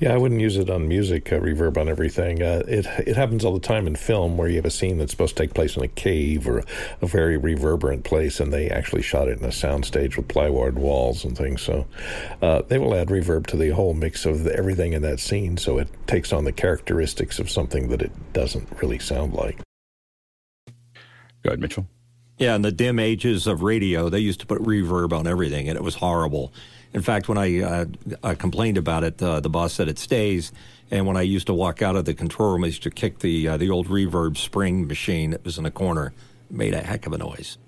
Yeah, I wouldn't use it on music, uh, reverb on everything. Uh, it it happens all the time in film where you have a scene that's supposed to take place in a cave or a, very reverberant place, and they actually shot it in a soundstage with plywood walls and things. So uh, they will add reverb to the whole mix of the, everything in that scene, so it takes on the characteristics of something that it doesn't really sound like.
Go ahead, Mitchell.
Yeah, in the dim ages of radio, they used to put reverb on everything, and it was horrible. In fact, when I, uh, I complained about it, uh, the boss said it stays. And when I used to walk out of the control room, I used to kick the uh, the old reverb spring machine that was in the corner. It made a heck of a noise.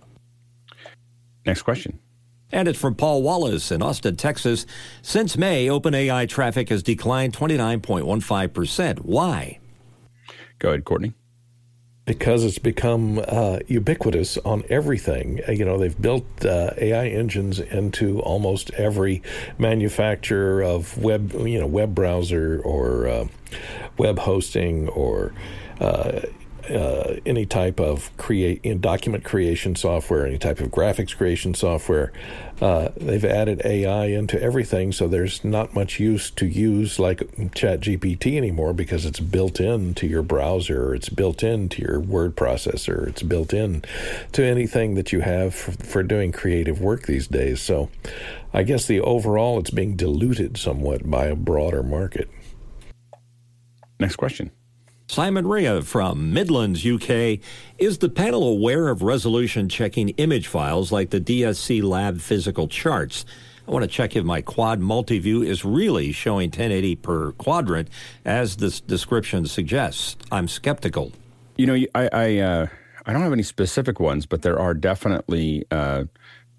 Next question.
And it's from Paul Wallace in Austin, Texas. Since May, OpenAI traffic has declined 29.15%. Why?
Go ahead, Courtney
because it's become uh, ubiquitous on everything. Uh, you know, they've built uh, AI engines into almost every manufacturer of web, you know, web browser or uh, web hosting or uh, any type of create document creation software, any type of graphics creation software. Uh, they've added AI into everything, so there's not much use to use like ChatGPT anymore because it's built into your browser, it's built into your word processor, it's built in to anything that you have for, for doing creative work these days. So, I guess the overall it's being diluted somewhat by a broader market.
Next question.
Simon Rea from Midlands, UK. Is the panel aware of resolution checking image files like the DSC Lab physical charts? I want to check if my quad multi-view is really showing 1080 per quadrant, as this description suggests. I'm skeptical.
You know, I I, uh, I don't have any specific ones, but there are definitely uh,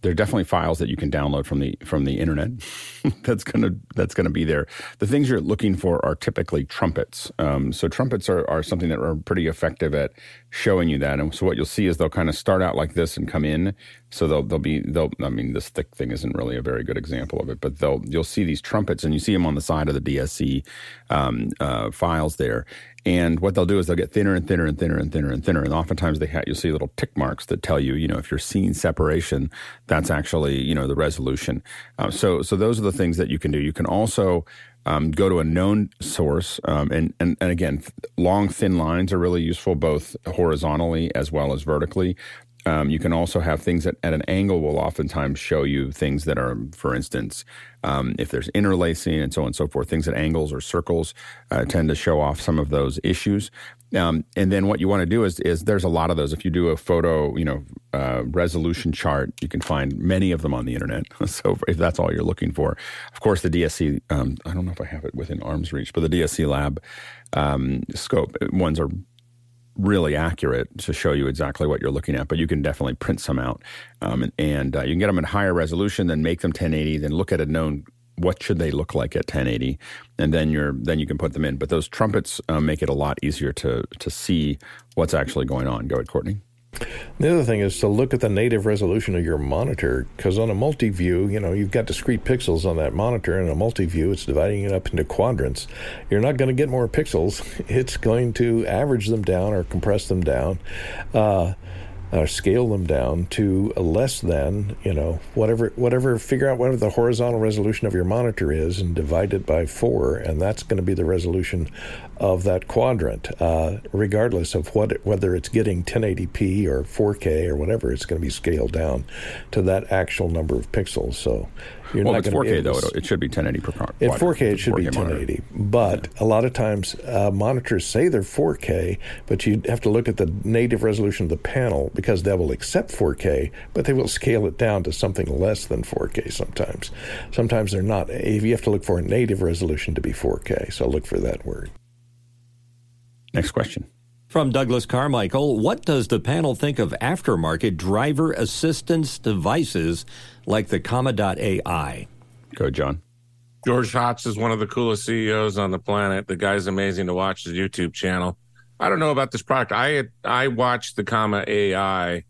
there are definitely files that you can download from the from the internet. that's gonna that's gonna be there. The things you're looking for are typically trumpets. Um, so trumpets are, are something that are pretty effective at showing you that. And so what you'll see is they'll kind of start out like this and come in. So they'll they'll be they'll I mean this thick thing isn't really a very good example of it, but they'll you'll see these trumpets and you see them on the side of the DSC um, uh, files there. And what they'll do is they'll get thinner and thinner and thinner and thinner and thinner. And oftentimes they ha- you'll see little tick marks that tell you, you know, if you're seeing separation, that's actually, you know, the resolution. Um, so, so those are the things that you can do. You can also um, go to a known source. Um, and, and, and again, long, thin lines are really useful both horizontally as well as vertically. Um, you can also have things that at an angle will oftentimes show you things that are, for instance, um, if there's interlacing and so on and so forth, things at angles or circles uh, tend to show off some of those issues. Um, and then what you want to do is, is there's a lot of those. If you do a photo, you know, uh, resolution chart, you can find many of them on the internet. so if that's all you're looking for, of course, the DSC, um, I don't know if I have it within arm's reach, but the DSC lab um, scope ones are really accurate to show you exactly what you're looking at, but you can definitely print some out. Um, and, and uh, you can get them at higher resolution, then make them 1080, then look at a known what should they look like at 1080 and then you're then you can put them in but those trumpets um, make it a lot easier to to see what's actually going on go ahead courtney
the other thing is to look at the native resolution of your monitor, because on a multi-view, you know, you've got discrete pixels on that monitor, and a multi-view, it's dividing it up into quadrants. You're not going to get more pixels. It's going to average them down or compress them down. Uh, or scale them down to less than you know whatever whatever figure out whatever the horizontal resolution of your monitor is and divide it by four and that's going to be the resolution of that quadrant uh, regardless of what whether it's getting 1080p or 4k or whatever it's going to be scaled down to that actual number of pixels so
you're well, not it's 4K though. It should be 1080 per car.
In 4K, it should 4K be 1080. Monitor. But a lot of times, uh, monitors say they're 4K, but you have to look at the native resolution of the panel because they will accept 4K, but they will scale it down to something less than 4K sometimes. Sometimes they're not. You have to look for a native resolution to be 4K. So look for that word.
Next question.
From Douglas Carmichael, what does the panel think of aftermarket driver assistance devices like the Comma.ai?
Go, John.
George Hotz is one of the coolest CEOs on the planet. The guy's amazing to watch his YouTube channel. I don't know about this product. I I watched the Comma AI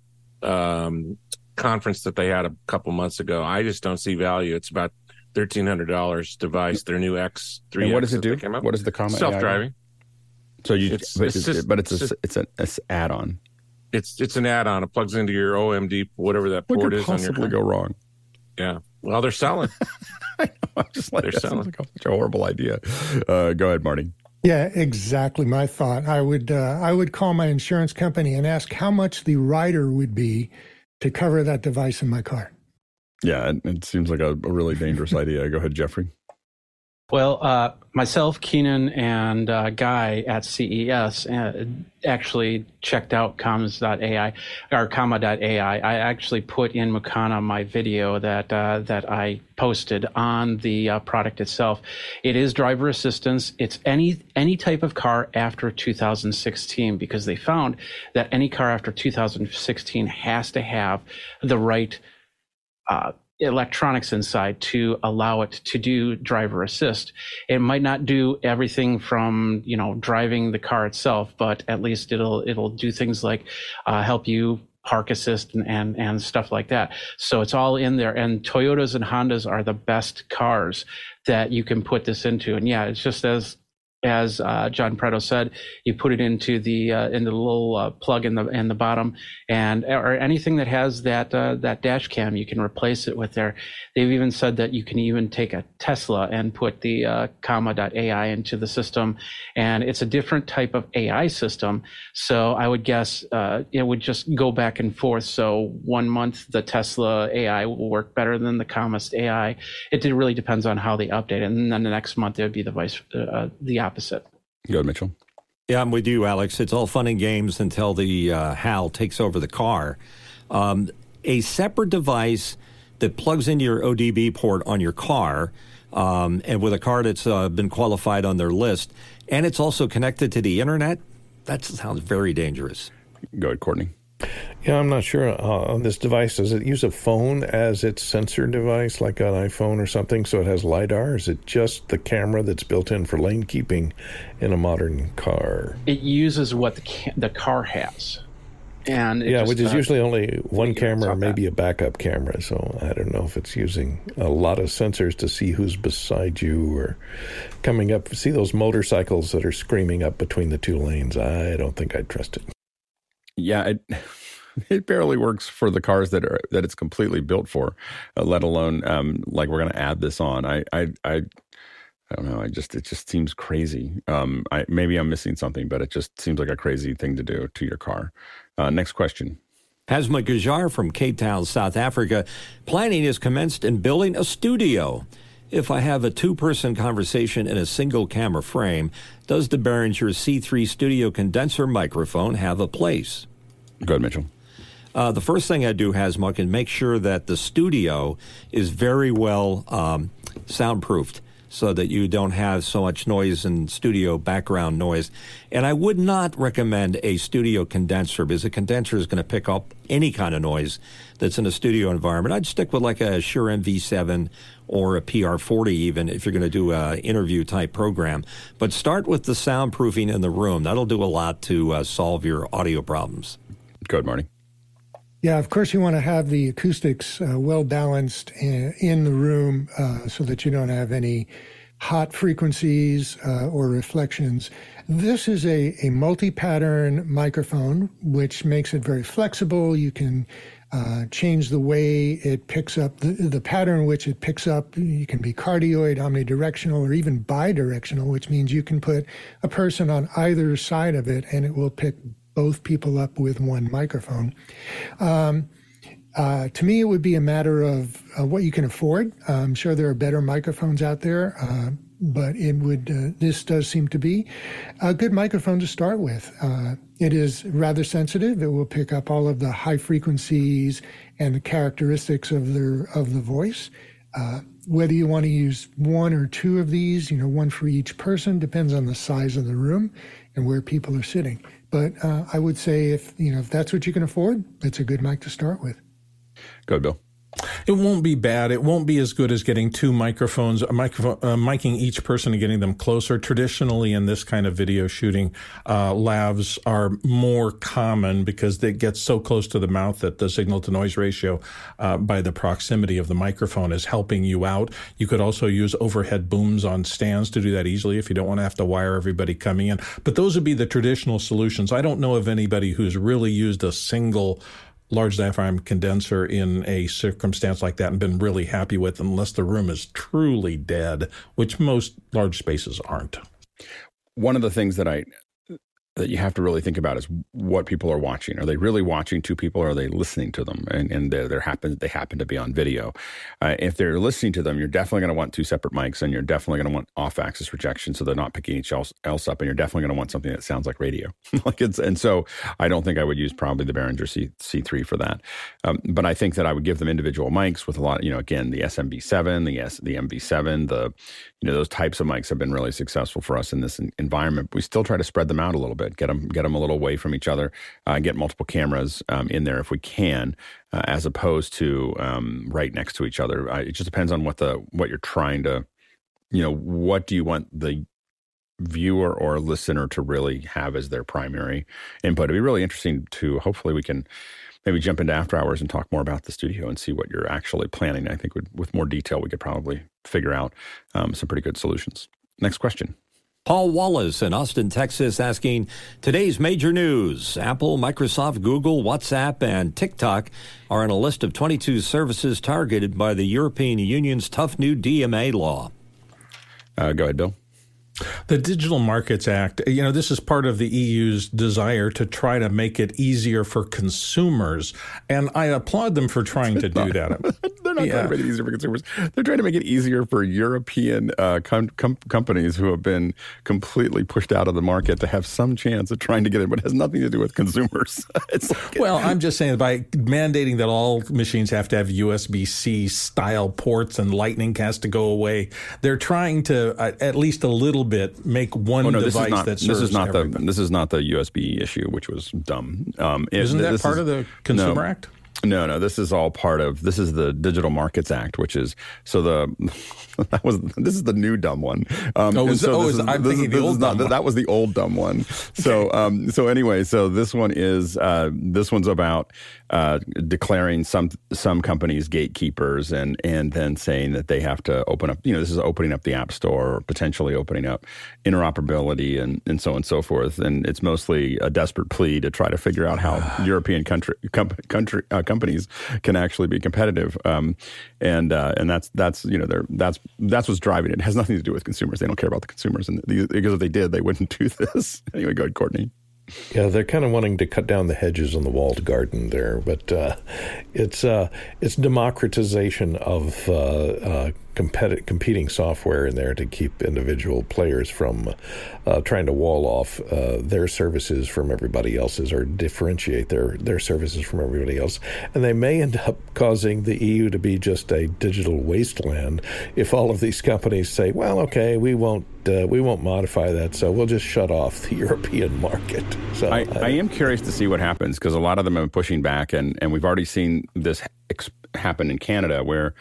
um, conference that they had a couple months ago. I just don't see value. It's about thirteen hundred dollars device. Their new X three.
What does it do? What is the Comma?
Self driving.
So you, it's, but, it's, just, but it's a, it's an add-on.
It's it's an add-on. It plugs into your OMD, whatever that what port is on your.
Possibly go wrong?
Yeah. Well, they're selling.
I know. I'm just like, they're selling. Like such a horrible idea. Uh, go ahead, Marty.
Yeah, exactly. My thought. I would uh, I would call my insurance company and ask how much the rider would be to cover that device in my car.
Yeah, it, it seems like a, a really dangerous idea. Go ahead, Jeffrey.
Well, uh, myself, Keenan, and uh, Guy at CES uh, actually checked out comms.ai or comma.ai. I actually put in Mukana my video that uh, that I posted on the uh, product itself. It is driver assistance. It's any any type of car after 2016 because they found that any car after 2016 has to have the right uh, electronics inside to allow it to do driver assist. It might not do everything from you know driving the car itself, but at least it'll it'll do things like uh, help you park assist and, and and stuff like that. So it's all in there. And Toyotas and Hondas are the best cars that you can put this into. And yeah, it's just as as uh, John Preto said, you put it into the uh, into the little uh, plug in the in the bottom, and or anything that has that uh, that dash cam, you can replace it with there. They've even said that you can even take a Tesla and put the uh, comma.ai into the system, and it's a different type of AI system. So I would guess uh, it would just go back and forth. So one month the Tesla AI will work better than the Commas AI. It really depends on how they update, it. and then the next month it would be the vice the opposite opposite.
Go ahead, Mitchell.
Yeah, I'm with you, Alex. It's all fun and games until the uh, HAL takes over the car. Um, a separate device that plugs into your ODB port on your car, um, and with a car that's uh, been qualified on their list, and it's also connected to the internet. That sounds very dangerous.
Go ahead, Courtney.
Yeah, I'm not sure uh, on this device. Does it use a phone as its sensor device, like an iPhone or something, so it has LiDAR? Is it just the camera that's built in for lane keeping in a modern car?
It uses what the, ca- the car has. And
yeah, which is
uh,
usually only one camera or maybe a backup camera. So I don't know if it's using a lot of sensors to see who's beside you or coming up. See those motorcycles that are screaming up between the two lanes? I don't think I'd trust it.
Yeah, it, it barely works for the cars that are that it's completely built for, uh, let alone um, like we're going to add this on. I, I, I, I don't know. I just it just seems crazy. Um, I maybe I'm missing something, but it just seems like a crazy thing to do to your car. Uh, next question.
Hasma Gajar from Cape Town, South Africa. Planning is commenced in building a studio. If I have a two person conversation in a single camera frame, does the Behringer C3 studio condenser microphone have a place?
Go ahead, Mitchell.
Uh, the first thing I do, Hasmuk, is make sure that the studio is very well um, soundproofed so that you don't have so much noise and studio background noise. And I would not recommend a studio condenser because a condenser is going to pick up any kind of noise that's in a studio environment. I'd stick with like a Shure MV7 or a PR40 even if you're going to do a interview type program. But start with the soundproofing in the room. That'll do a lot to uh, solve your audio problems.
Good morning.
Yeah, of course, you want to have the acoustics uh, well balanced in, in, the room uh, so that you don't have any hot frequencies uh, or reflections. This is a, a multi pattern microphone, which makes it very flexible. You can uh, change the way it picks up the, the pattern which it picks up. You can be cardioid, omnidirectional, or even bidirectional, which means you can put a person on either side of it and it will pick both people up with one microphone. Um, uh, to me, it would be a matter of uh, what you can afford. I'm sure there are better microphones out there, uh, but it would. Uh, this does seem to be a good microphone to start with. Uh, it is rather sensitive. It will pick up all of the high frequencies and the characteristics of the of the voice. Uh, whether you want to use one or two of these, you know, one for each person, depends on the size of the room and where people are sitting. But uh, I would say if you know if that's what you can afford, it's a good mic to start with.
Go ahead, Bill.
It won't be bad. It won't be as good as getting two microphones, a microphone, uh, miking each person and getting them closer. Traditionally, in this kind of video shooting, uh, lavs are more common because they get so close to the mouth that the signal to noise ratio, uh, by the proximity of the microphone, is helping you out. You could also use overhead booms on stands to do that easily if you don't want to have to wire everybody coming in. But those would be the traditional solutions. I don't know of anybody who's really used a single large diaphragm condenser in a circumstance like that and been really happy with unless the room is truly dead, which most large spaces aren't.
One of the things that I that you have to really think about is what people are watching. Are they really watching two people, or are they listening to them? And, and they're, they're happen they happen to be on video. Uh, if they're listening to them, you're definitely going to want two separate mics, and you're definitely going to want off-axis rejection, so they're not picking each else, else up. And you're definitely going to want something that sounds like radio. like it's and so I don't think I would use probably the Behringer C C3 for that. Um, but I think that I would give them individual mics with a lot. You know, again, the SM7B, the S, the MV7, the you know those types of mics have been really successful for us in this environment. We still try to spread them out a little bit, get them get them a little away from each other, uh, get multiple cameras um, in there if we can, uh, as opposed to um, right next to each other. Uh, it just depends on what the what you're trying to, you know, what do you want the viewer or listener to really have as their primary input. It'd be really interesting to hopefully we can maybe jump into after hours and talk more about the studio and see what you're actually planning. I think with, with more detail, we could probably figure out um, some pretty good solutions. Next question.
Paul Wallace in Austin, Texas, asking today's major news Apple, Microsoft, Google, WhatsApp, and TikTok are on a list of 22 services targeted by the European Union's tough new DMA law.
Uh, go ahead, Bill.
The Digital Markets Act, you know, this is part of the EU's desire to try to make it easier for consumers. And I applaud them for trying to do that.
They're not yeah. trying to make it easier for consumers. They're trying to make it easier for European uh, com- com- companies who have been completely pushed out of the market to have some chance of trying to get in, but it has nothing to do with consumers.
like, well, I'm just saying by mandating that all machines have to have USB C style ports and Lightning has to go away, they're trying to uh, at least a little little bit make one oh, no, device
not,
that serves
this is not
everybody.
the this is not the USB issue, which was dumb.
Um, Isn't that part is, of the Consumer
no,
Act?
No, no, this is all part of this is the Digital Markets Act, which is so the that was this is the new dumb one.
Um, oh,
so
oh, is, I'm thinking the old
not,
one.
That was the old dumb one. So, um, so anyway, so this one is uh, this one's about uh, declaring some some companies gatekeepers and and then saying that they have to open up. You know, this is opening up the App Store or potentially opening up interoperability and and so on and so forth. And it's mostly a desperate plea to try to figure out how European country com- country uh, companies can actually be competitive. Um, and uh, and that's that's you know that's that's what's driving it. It has nothing to do with consumers. They don't care about the consumers, and because if they did, they wouldn't do this. anyway, go ahead, Courtney.
Yeah, they're kind of wanting to cut down the hedges on the walled garden there, but uh, it's uh, it's democratization of uh, uh competi- competing software in there to keep individual players from uh, trying to wall off uh, their services from everybody else's or differentiate their their services from everybody else, and they may end up causing the EU to be just a digital wasteland if all of these companies say, "Well, okay, we won't uh, we won't modify that, so we'll just shut off the European market. So
I, I am curious to see what happens because a lot of them are pushing back, and, and we've already seen this ex- happen in Canada where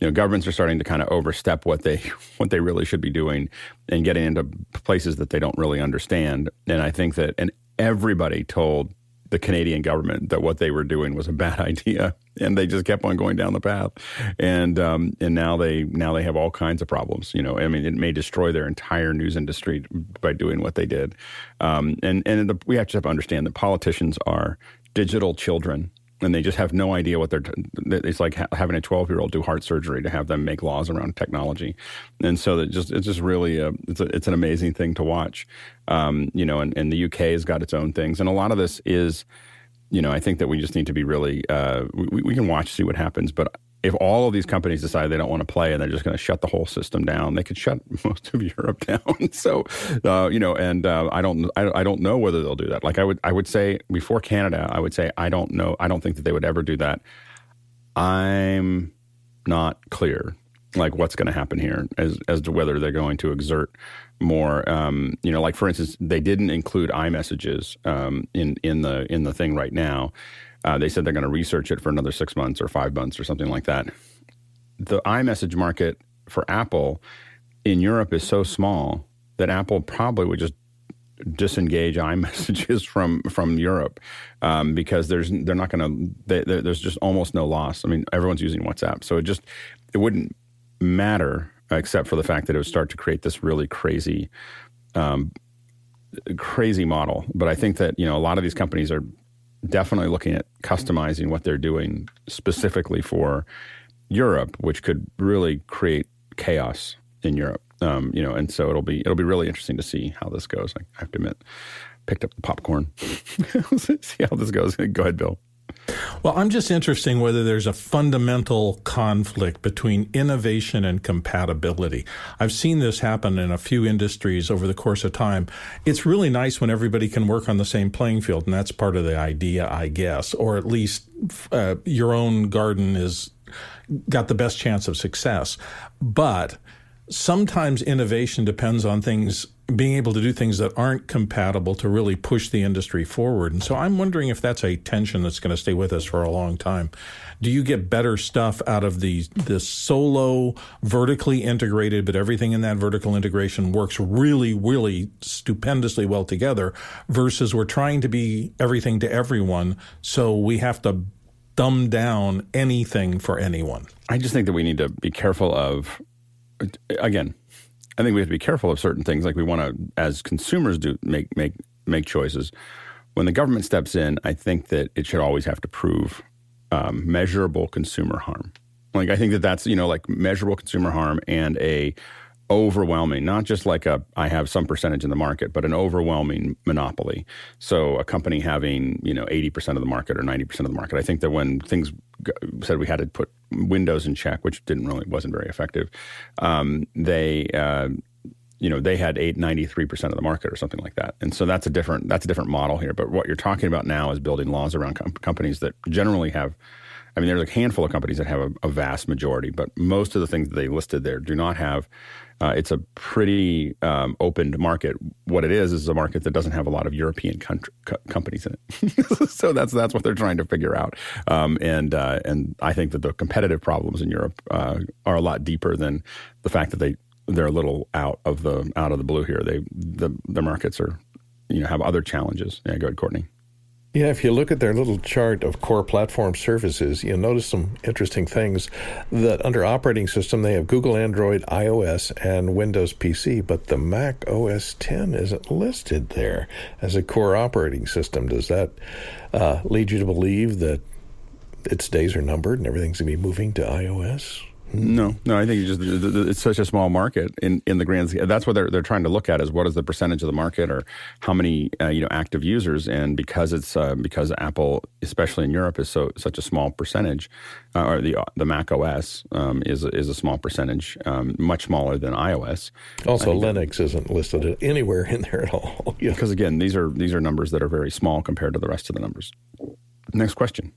you know governments are starting to kind of overstep what they what they really should be doing and getting into places that they don't really understand. And I think that and everybody told the Canadian government that what they were doing was a bad idea, and they just kept on going down the path, and um, and now they now they have all kinds of problems. You know, I mean, it may destroy their entire news industry by doing what they did, um, and and the, we have to understand that politicians are digital children and they just have no idea what they're. T- it's like ha- having a twelve year old do heart surgery to have them make laws around technology, and so just it's just really a, it's a, it's an amazing thing to watch, um, you know. And, and the UK has got its own things, and a lot of this is, you know, I think that we just need to be really uh, we, we can watch see what happens, but if all of these companies decide they don't want to play and they're just going to shut the whole system down, they could shut most of Europe down. so, uh, you know, and uh, I don't, I, I, don't know whether they'll do that. Like I would, I would say before Canada, I would say I don't know. I don't think that they would ever do that. I'm not clear, like what's going to happen here as as to whether they're going to exert more. Um, you know, like for instance, they didn't include iMessages um, in in the in the thing right now. Uh, they said they're going to research it for another six months or five months or something like that. The iMessage market for Apple in Europe is so small that Apple probably would just disengage iMessages from from Europe um, because there's they're not going to there's just almost no loss. I mean, everyone's using WhatsApp, so it just it wouldn't matter except for the fact that it would start to create this really crazy. Um, crazy model but i think that you know a lot of these companies are definitely looking at customizing what they're doing specifically for Europe, which could really create chaos in Europe. Um, you know, and so it'll be it'll be really interesting to see how this goes. I have to admit, picked up the popcorn. see how this goes. Go ahead, Bill.
Well, I'm just interested in whether there's a fundamental conflict between innovation and compatibility. I've seen this happen in a few industries over the course of time. It's really nice when everybody can work on the same playing field, and that's part of the idea, I guess, or at least uh, your own garden is got the best chance of success. But sometimes innovation depends on things being able to do things that aren't compatible to really push the industry forward. And so I'm wondering if that's a tension that's going to stay with us for a long time. Do you get better stuff out of the the solo vertically integrated, but everything in that vertical integration works really, really stupendously well together versus we're trying to be everything to everyone, so we have to dumb down anything for anyone.
I just think that we need to be careful of again I think we have to be careful of certain things. Like we want to, as consumers, do make make make choices. When the government steps in, I think that it should always have to prove um, measurable consumer harm. Like I think that that's you know like measurable consumer harm and a overwhelming, not just like a I have some percentage in the market, but an overwhelming monopoly. So a company having you know eighty percent of the market or ninety percent of the market. I think that when things said we had to put Windows in check, which didn't really wasn't very effective, um, they. Uh, you know they had eight ninety three percent of the market or something like that, and so that's a different that's a different model here. But what you're talking about now is building laws around com- companies that generally have I mean, there's a handful of companies that have a, a, vast majority, but most of the things that they listed there do not have uh, it's a pretty um, open market. What it is is a market that doesn't have a lot of European country, co- companies in it. so that's that's what they're trying to figure out. Um, and uh, and I think that the competitive problems in Europe uh, are a lot deeper than the fact that they they're a little out of the out of the blue here. They the the markets are you know have other challenges. Yeah, go ahead, Courtney.
Yeah, if you look at their little chart of core platform services, you'll notice some interesting things. That under operating system, they have Google Android, iOS, and Windows PC, but the Mac OS 10 isn't listed there as a core operating system. Does that uh, lead you to believe that its days are numbered and everything's going to be moving to iOS?
No, no, I think it's just it's such a small market in, in the grand. That's what they're they're trying to look at is what is the percentage of the market or how many uh, you know active users. And because it's uh, because Apple, especially in Europe, is so such a small percentage, uh, or the the Mac OS um, is is a small percentage, um, much smaller than iOS.
Also, Linux isn't listed anywhere in there at all.
yeah. Because again, these are these are numbers that are very small compared to the rest of the numbers. Next question.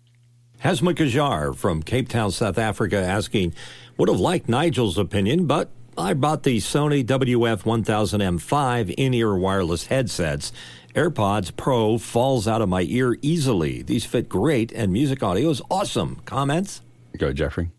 Hasma Kajar from Cape Town, South Africa, asking, would have liked Nigel's opinion, but I bought the Sony WF-1000M5 in-ear wireless headsets. AirPods Pro falls out of my ear easily. These fit great, and music audio is awesome. Comments?
Go, Jeffrey.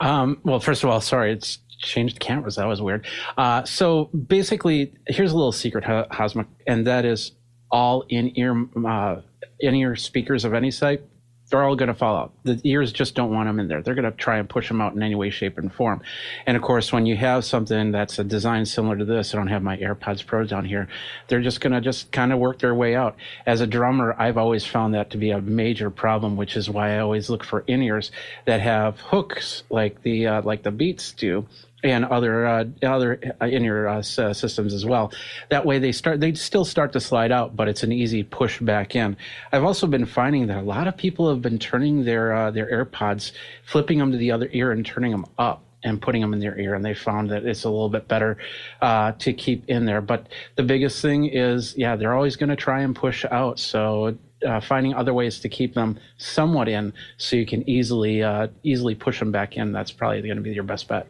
Um, well, first of all, sorry, it's changed cameras. That was weird. Uh, so basically, here's a little secret, Hasma, and that is all in-ear uh, in-ear speakers of any type they're all going to fall out. The ears just don't want them in there. They're going to try and push them out in any way, shape, and form. And of course, when you have something that's a design similar to this, I don't have my AirPods Pro down here. They're just going to just kind of work their way out. As a drummer, I've always found that to be a major problem, which is why I always look for in ears that have hooks like the uh, like the Beats do, and other uh, other uh, in your uh, uh, systems as well. That way, they start they still start to slide out, but it's an easy push back in. I've also been finding that a lot of people have been turning their uh, their AirPods, flipping them to the other ear and turning them up and putting them in their ear, and they found that it's a little bit better to keep in there. But the biggest thing is, yeah, they're always going to try and push out. So finding other ways to keep them somewhat in, so you can easily easily push them back in. That's probably going to be your best bet.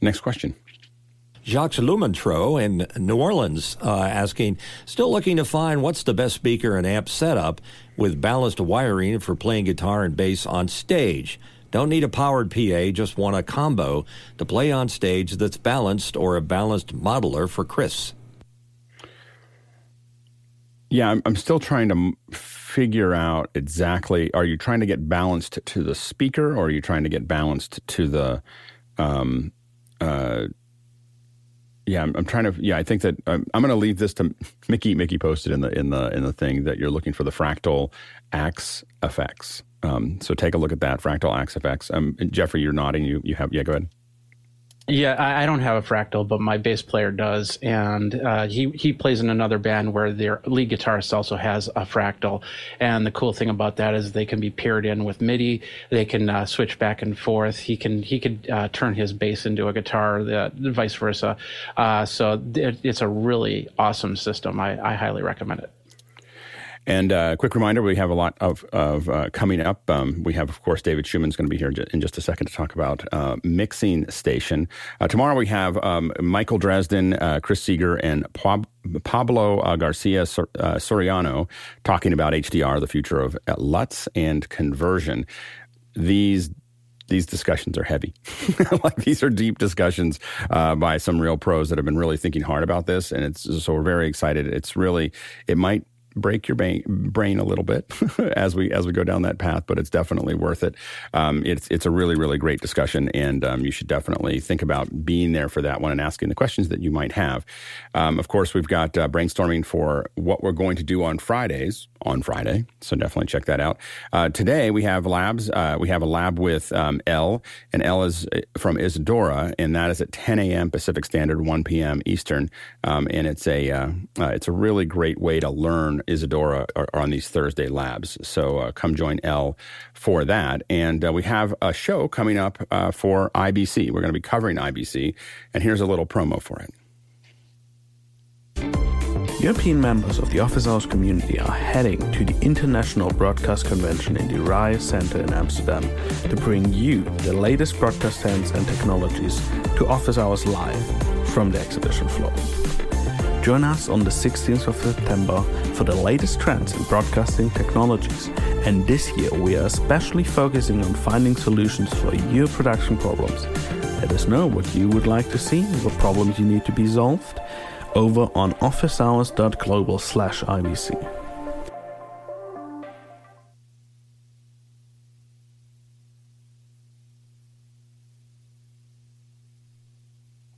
Next question.
Jacques Lumentro in New Orleans uh, asking, still looking to find what's the best speaker and amp setup with balanced wiring for playing guitar and bass on stage. Don't need a powered PA, just want a combo to play on stage that's balanced or a balanced modeler for Chris.
Yeah, I'm, I'm still trying to figure out exactly are you trying to get balanced to the speaker or are you trying to get balanced to the um, uh, yeah, I'm, I'm, trying to. Yeah, I think that I'm, I'm going to leave this to Mickey. Mickey posted in the in the in the thing that you're looking for the fractal axe effects. Um, so take a look at that Fractal Axe-Fx. Um, Jeffrey, you're nodding. You you have yeah. Go ahead.
Yeah, I, I, don't have a fractal, but my bass player does, and uh, he he plays in another band where their lead guitarist also has a fractal. And the cool thing about that is they can be paired in with MIDI. They can uh, switch back and forth. He can he could uh, turn his bass into a guitar, the, vice versa. Uh, so it, it's a really awesome system. I, I highly recommend it.
And a uh, quick reminder, we have a lot of, of uh, coming up. Um, we have, of course, David Schumann's going to be here in just a second to talk about uh, Mixing Station. Uh, tomorrow we have um, Michael Dresden, uh, Chris Seeger, and Pablo uh, Garcia Sor- Soriano talking about HDR, the future of LUTs and conversion. These these discussions are heavy. like these are deep discussions uh, by some real pros that have been really thinking hard about this, and it's so we're very excited. It's really it might break your brain, brain a little bit as we as we go down that path, but it's definitely worth it. Um, it's it's a really really great discussion, and um, you should definitely think about being there for that one and asking the questions that you might have. Um, of course, we've got uh, brainstorming for what we're going to do on Fridays on Friday, so definitely check that out. Uh, today we have labs. Uh, we have a lab with um, Elle, and Elle is uh, from Isadora, and that is at 10 a.m. Pacific Standard, 1 p.m. Eastern, um, and it's a uh, uh, it's a really great way to learn Isadora are on these Thursday labs. So uh, come join Elle for that. And uh, we have a show coming up uh, for IBC. We're going to be covering IBC, and here's a little promo for it.
European members of the Office Hours community are heading to the International Broadcast Convention in the RAI Center in Amsterdam to bring you the latest broadcast trends and technologies to Office Hours live from the exhibition floor. Join us on the 16th of September for the latest trends in broadcasting technologies. And this year, we are especially focusing on finding solutions for your production problems. Let us know what you would like to see, what problems you need to be solved, over on officehours.global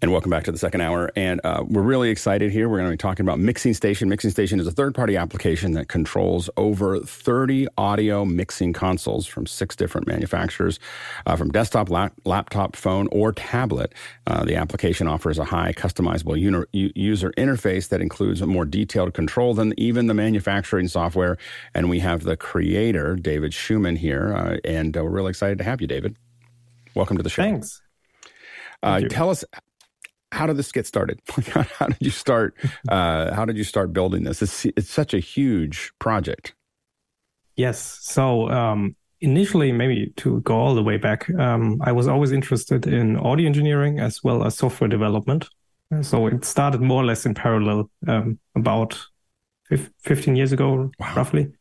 And welcome back to the second hour. And uh, we're really excited here. We're going to be talking about Mixing Station. Mixing Station is a third party application that controls over 30 audio mixing consoles from six different manufacturers, uh, from desktop, lap- laptop, phone, or tablet. Uh, the application offers a high customizable uni- user interface that includes a more detailed control than even the manufacturing software. And we have the creator, David Schumann, here. Uh, and uh, we're really excited to have you, David. Welcome to the show.
Thanks.
Uh, tell us how did this get started? how did you start? Uh, how did you start building this? It's, it's such a huge project.
Yes. So um, initially, maybe to go all the way back, um, I was always interested in audio engineering as well as software development. So it started more or less in parallel um, about 15 years ago, wow. roughly.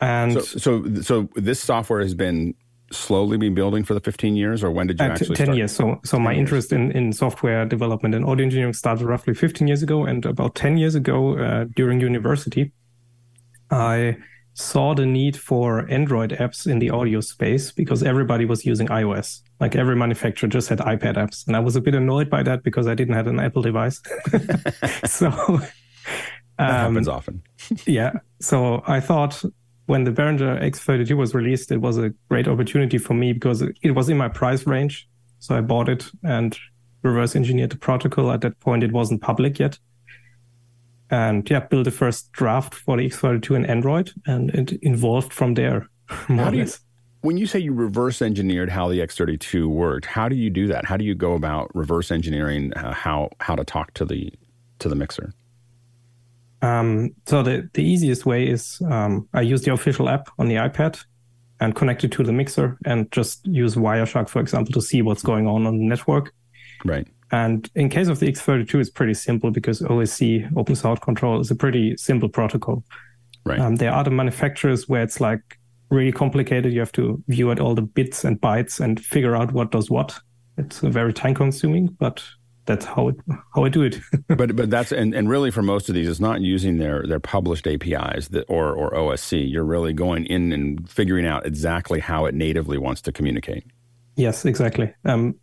And
so, so, so this software has been slowly been building for the 15 years or when did you uh, actually
10
start?
years. So so my interest in, in software development and audio engineering started roughly 15 years ago and about 10 years ago uh, during university i saw the need for android apps in the audio space because everybody was using ios. Like every manufacturer just had ipad apps and i was a bit annoyed by that because i didn't have an apple device. So
that um, happens often.
yeah. So i thought when the Behringer X32 was released, it was a great opportunity for me because it was in my price range. So I bought it and reverse engineered the protocol. At that point, it wasn't public yet. And yeah, built the first draft for the X32 in Android, and it evolved from there. More or less.
When you say you reverse engineered how the X32 worked, how do you do that? How do you go about reverse engineering uh, how how to talk to the to the mixer?
Um, so the, the easiest way is um, I use the official app on the iPad and connect it to the mixer and just use Wireshark, for example, to see what's going on on the network.
Right.
And in case of the X32, it's pretty simple because OSC, Open Source Control, is a pretty simple protocol.
Right.
Um, there are other manufacturers where it's like really complicated. You have to view at all the bits and bytes and figure out what does what. It's very time consuming, but that's how it how I do it.
but but that's and, and really for most of these, it's not using their their published APIs that, or or OSC. You're really going in and figuring out exactly how it natively wants to communicate.
Yes, exactly. Um,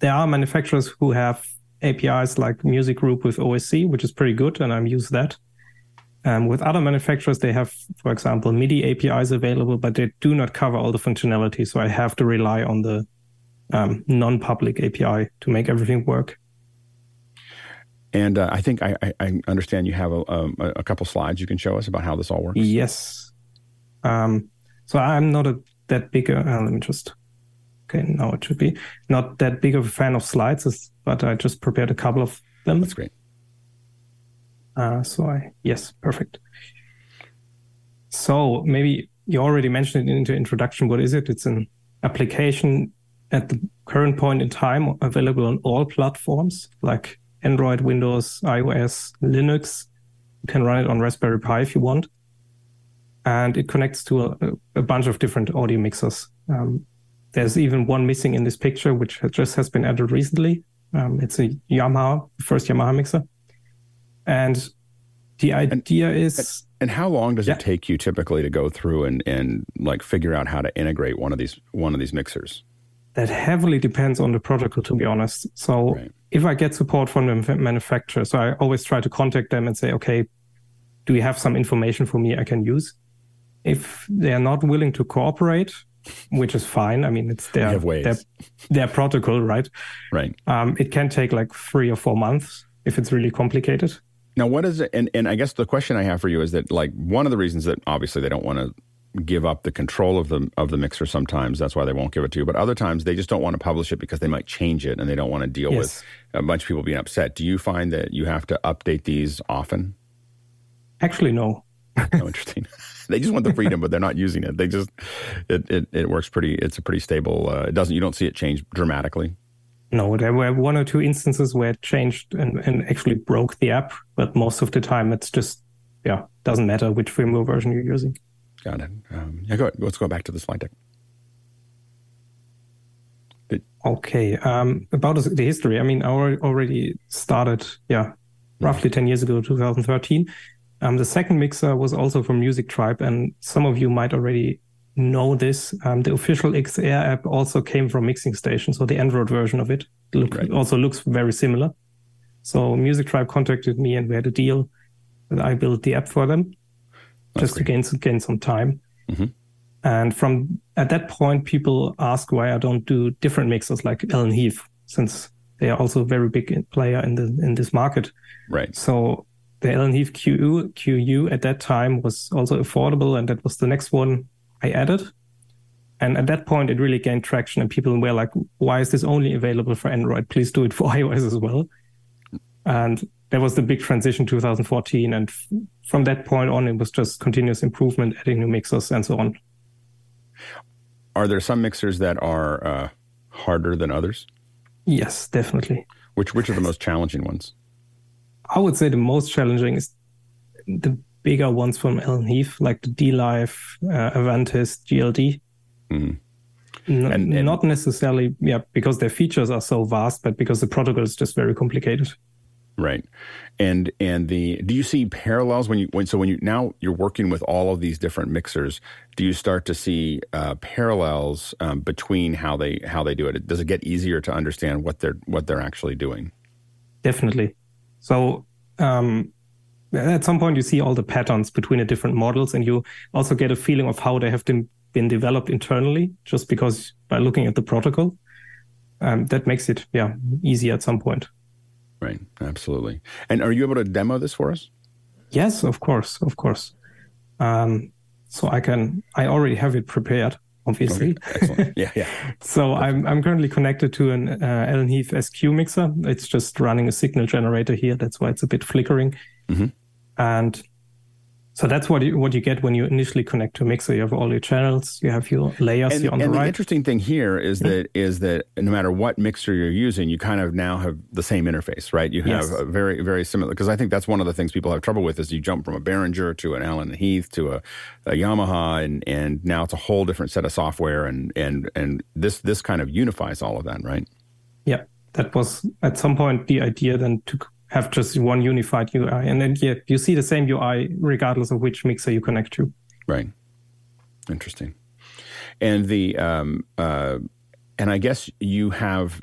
there are manufacturers who have APIs like Music Group with OSC, which is pretty good, and I'm used that. Um, with other manufacturers, they have, for example, MIDI APIs available, but they do not cover all the functionality. So I have to rely on the um, non-public API to make everything work.
And uh, I think I, I, understand you have a, um, a, couple slides you can show us about how this all works.
Yes. Um, so I'm not a that big. A, uh, let me just. Okay, now it should be not that big of a fan of slides, but I just prepared a couple of them.
That's great.
Uh, so I yes, perfect. So maybe you already mentioned it in the introduction. What is it? It's an application at the current point in time available on all platforms like Android, Windows, iOS, Linux. You can run it on Raspberry Pi if you want. And it connects to a, a bunch of different audio mixers. Um, there's even one missing in this picture, which just has been added recently. Um, it's a Yamaha, first Yamaha mixer. And the idea
and,
is.
And how long does yeah. it take you typically to go through and, and like figure out how to integrate one of these one of these mixers?
That heavily depends on the protocol, to be honest. So right. If I get support from the manufacturer, so I always try to contact them and say, okay, do you have some information for me I can use? If they are not willing to cooperate, which is fine. I mean, it's their their, their, protocol, right?
Right.
Um, it can take like three or four months if it's really complicated.
Now, what is it? And, and I guess the question I have for you is that, like, one of the reasons that obviously they don't want to give up the control of the of the mixer sometimes. That's why they won't give it to you. But other times they just don't want to publish it because they might change it and they don't want to deal yes. with a bunch of people being upset. Do you find that you have to update these often?
Actually no.
Oh interesting. They just want the freedom but they're not using it. They just it it, it works pretty it's a pretty stable uh, it doesn't you don't see it change dramatically.
No, there were one or two instances where it changed and, and actually broke the app, but most of the time it's just, yeah, doesn't matter which firmware version you're using.
Got it. Um, yeah, go ahead. Let's go back to the slide deck.
Okay. Um, about the history, I mean, I already started, yeah, roughly 10 years ago, 2013. Um, the second mixer was also from Music Tribe, and some of you might already know this. Um, the official XR app also came from Mixing Station, so the Android version of it look, right. also looks very similar. So Music Tribe contacted me, and we had a deal that I built the app for them, just to gain gain some time. Mm-hmm. And from at that point, people ask why I don't do different mixers like Allen Heath, since they are also a very big player in the in this market.
Right.
So the Allen Heath QU, QU at that time was also affordable, and that was the next one I added. And at that point, it really gained traction, and people were like, "Why is this only available for Android? Please do it for iOS as well." And that was the big transition 2014 and f- from that point on it was just continuous improvement adding new mixers and so on
are there some mixers that are uh, harder than others
yes definitely
which which are the most challenging ones
i would say the most challenging is the bigger ones from Allen Heath, like the dLive, uh, Avantis, GLD. Mm-hmm. N- and, and, not necessarily, yeah, because their features are so vast, but because the protocol is just very complicated.
Right, and and the do you see parallels when you when so when you now you're working with all of these different mixers? Do you start to see uh, parallels um, between how they how they do it? Does it get easier to understand what they're what they're actually doing?
Definitely. So um, at some point you see all the patterns between the different models and you also get a feeling of how they have been, been developed internally just because by looking at the protocol um, that makes it yeah easy at some point
right absolutely and are you able to demo this for us
yes of course of course um, so i can i already have it prepared obviously.
Okay. Yeah, yeah.
so I'm I'm currently connected to an uh, Allen Heath SQ mixer. It's just running a signal generator here. That's why it's a bit flickering. Mm-hmm. And so that's what you, what you get when you initially connect to mixer. You have all your channels, you have your layers
and,
here on
and
the right.
the interesting thing here is yeah. that is that no matter what mixer you're using, you kind of now have the same interface, right? You have yes. a very very similar because I think that's one of the things people have trouble with is you jump from a Behringer to an Allen Heath to a, a Yamaha, and and now it's a whole different set of software, and and and this this kind of unifies all of that, right?
Yeah, that was at some point the idea then to have just one unified UI. And then yeah, you see the same UI regardless of which mixer you connect to.
Right. Interesting. And the um, uh, and I guess you have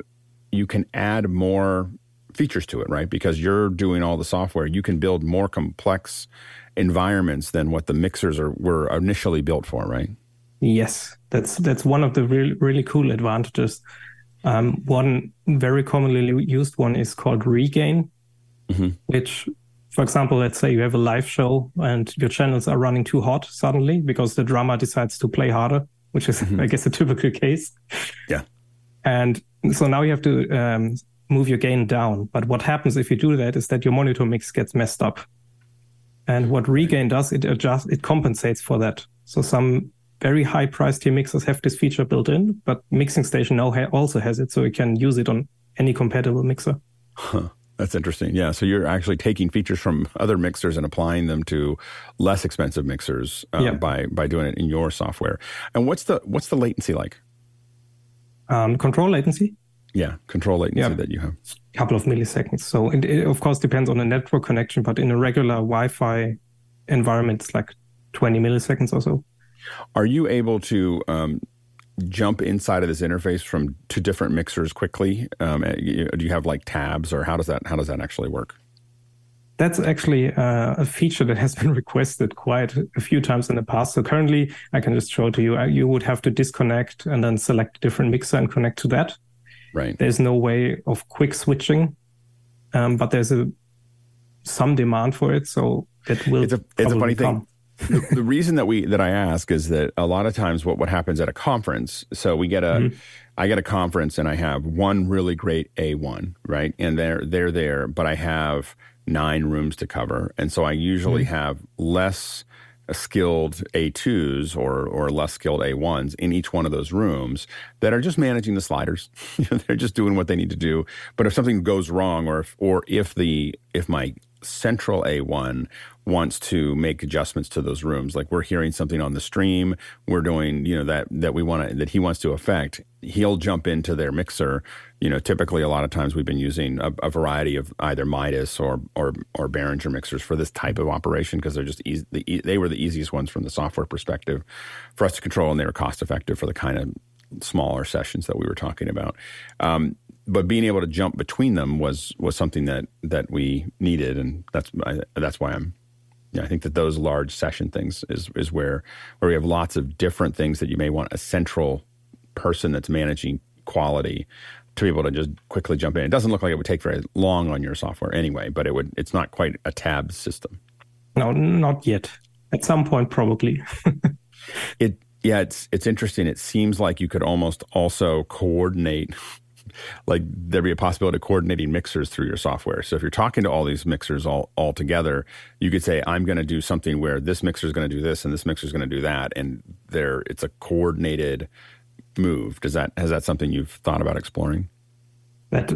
you can add more features to it, right? Because you're doing all the software. You can build more complex environments than what the mixers are were initially built for, right?
Yes, that's that's one of the really really cool advantages. Um, one very commonly used one is called Regain, mm-hmm. which for example, let's say you have a live show and your channels are running too hot suddenly because the drummer decides to play harder, which is, mm-hmm. I guess, a typical case.
Yeah.
And so now you have to um, move your gain down. But what happens if you do that is that your monitor mix gets messed up. And what Regain does, it adjusts, it compensates for that. So some very high priced tier mixers have this feature built in, but Mixing Station now ha- also has it, so you can use it on any compatible mixer.
Huh. That's interesting. Yeah. So you're actually taking features from other mixers and applying them to less expensive mixers uh, yeah. by by doing it in your software. And what's the what's the latency like?
Um, control latency.
Yeah, control latency yeah, that you have.
A couple of milliseconds. So it, it, of course depends on the network connection, but in a regular Wi-Fi environment, it's like 20 milliseconds or so.
Are you able to um, jump inside of this interface from two different mixers quickly? Um, eh, do you have like tabs, or how does that how does that actually work?
That's actually uh, a feature that has been requested quite a few times in the past. So currently, I can just show to you. Uh, you would have to disconnect and then select a different mixer and connect to that.
Right.
There's no way of quick switching, um, but there's a some demand for it. So it will.
It's a, it's a funny come. thing the, the, reason that we that I ask is that a lot of times what what happens at a conference. So we get a, mm-hmm. I get a conference and I have one really great A1, right? And they're they're there, but I have nine rooms to cover, and so I usually mm-hmm. have less skilled A2s or or less skilled A1s in each one of those rooms that are just managing the sliders. They're just doing what they need to do. But if something goes wrong or if or if the if my central A1 wants to make adjustments to those rooms. Like we're hearing something on the stream, we're doing, you know, that that we want to that he wants to affect. He'll jump into their mixer. You know, typically a lot of times we've been using a, a variety of either Midas or or or Behringer mixers for this type of operation because they're just easy. The, they were the easiest ones from the software perspective for us to control, and they were cost effective for the kind of smaller sessions that we were talking about. Um, but being able to jump between them was was something that that we needed, and that's that's why I'm. Yeah, I think that those large session things is is where where we have lots of different things that you may want a central person that's managing quality to be able to just quickly jump in. It doesn't look like it would take very long on your software anyway, but it would. It's not quite a tab system.
No, not yet. At some point, probably.
it yeah, it's it's interesting. It seems like you could almost also coordinate like there'd be a possibility of coordinating mixers through your software. So if you're talking to all these mixers all, all together, you could say, I'm going to do something where this mixer is going to do this and this mixer is going to do that. And there, it's a coordinated move. Does that, has that something you've thought about exploring?
That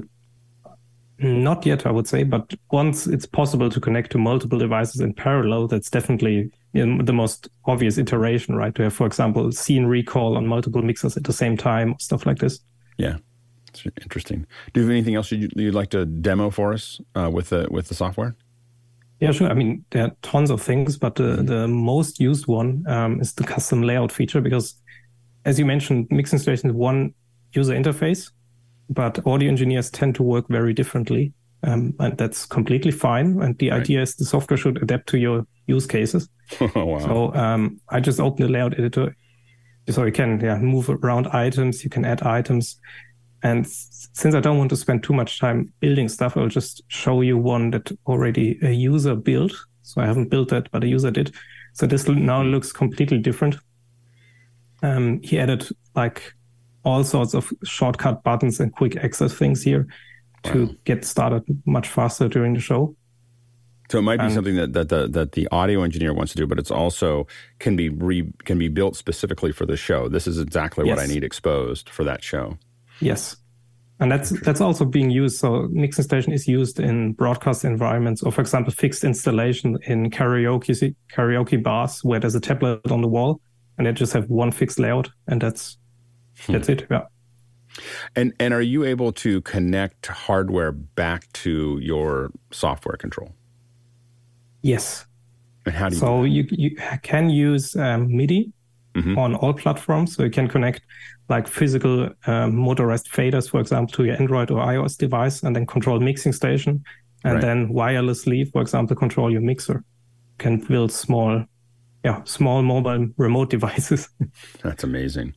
not yet, I would say, but once it's possible to connect to multiple devices in parallel, that's definitely the most obvious iteration, right? To have, for example, scene recall on multiple mixers at the same time, stuff like this.
Yeah. Interesting. Do you have anything else you'd, you'd like to demo for us uh, with the with the software?
Yeah, sure. I mean, there are tons of things, but the, the most used one um, is the custom layout feature because, as you mentioned, Mixing Station is one user interface, but audio engineers tend to work very differently, um, and that's completely fine. And the right. idea is the software should adapt to your use cases. oh, wow. So um, I just opened the layout editor, so you can yeah move around items, you can add items, and since I don't want to spend too much time building stuff, I'll just show you one that already a user built. So I haven't built that, but a user did. So this now looks completely different. Um, he added like all sorts of shortcut buttons and quick access things here to wow. get started much faster during the show.
So it might be and, something that, that the that the audio engineer wants to do, but it's also can be re, can be built specifically for the show. This is exactly yes. what I need exposed for that show.
Yes. And that's that's also being used. So Mixing Station is used in broadcast environments, or for example, fixed installation in karaoke karaoke bars where there's a tablet on the wall, and they just have one fixed layout, and that's hmm. that's it. Yeah.
And and are you able to connect hardware back to your software control?
Yes.
And how do you?
So you you can use um, MIDI mm-hmm. on all platforms. So you can connect like physical um, motorized faders, for example, to your Android or iOS device, and then control mixing station, and right. then wirelessly, for example, control your mixer. Can build small, yeah, small mobile remote devices.
That's amazing,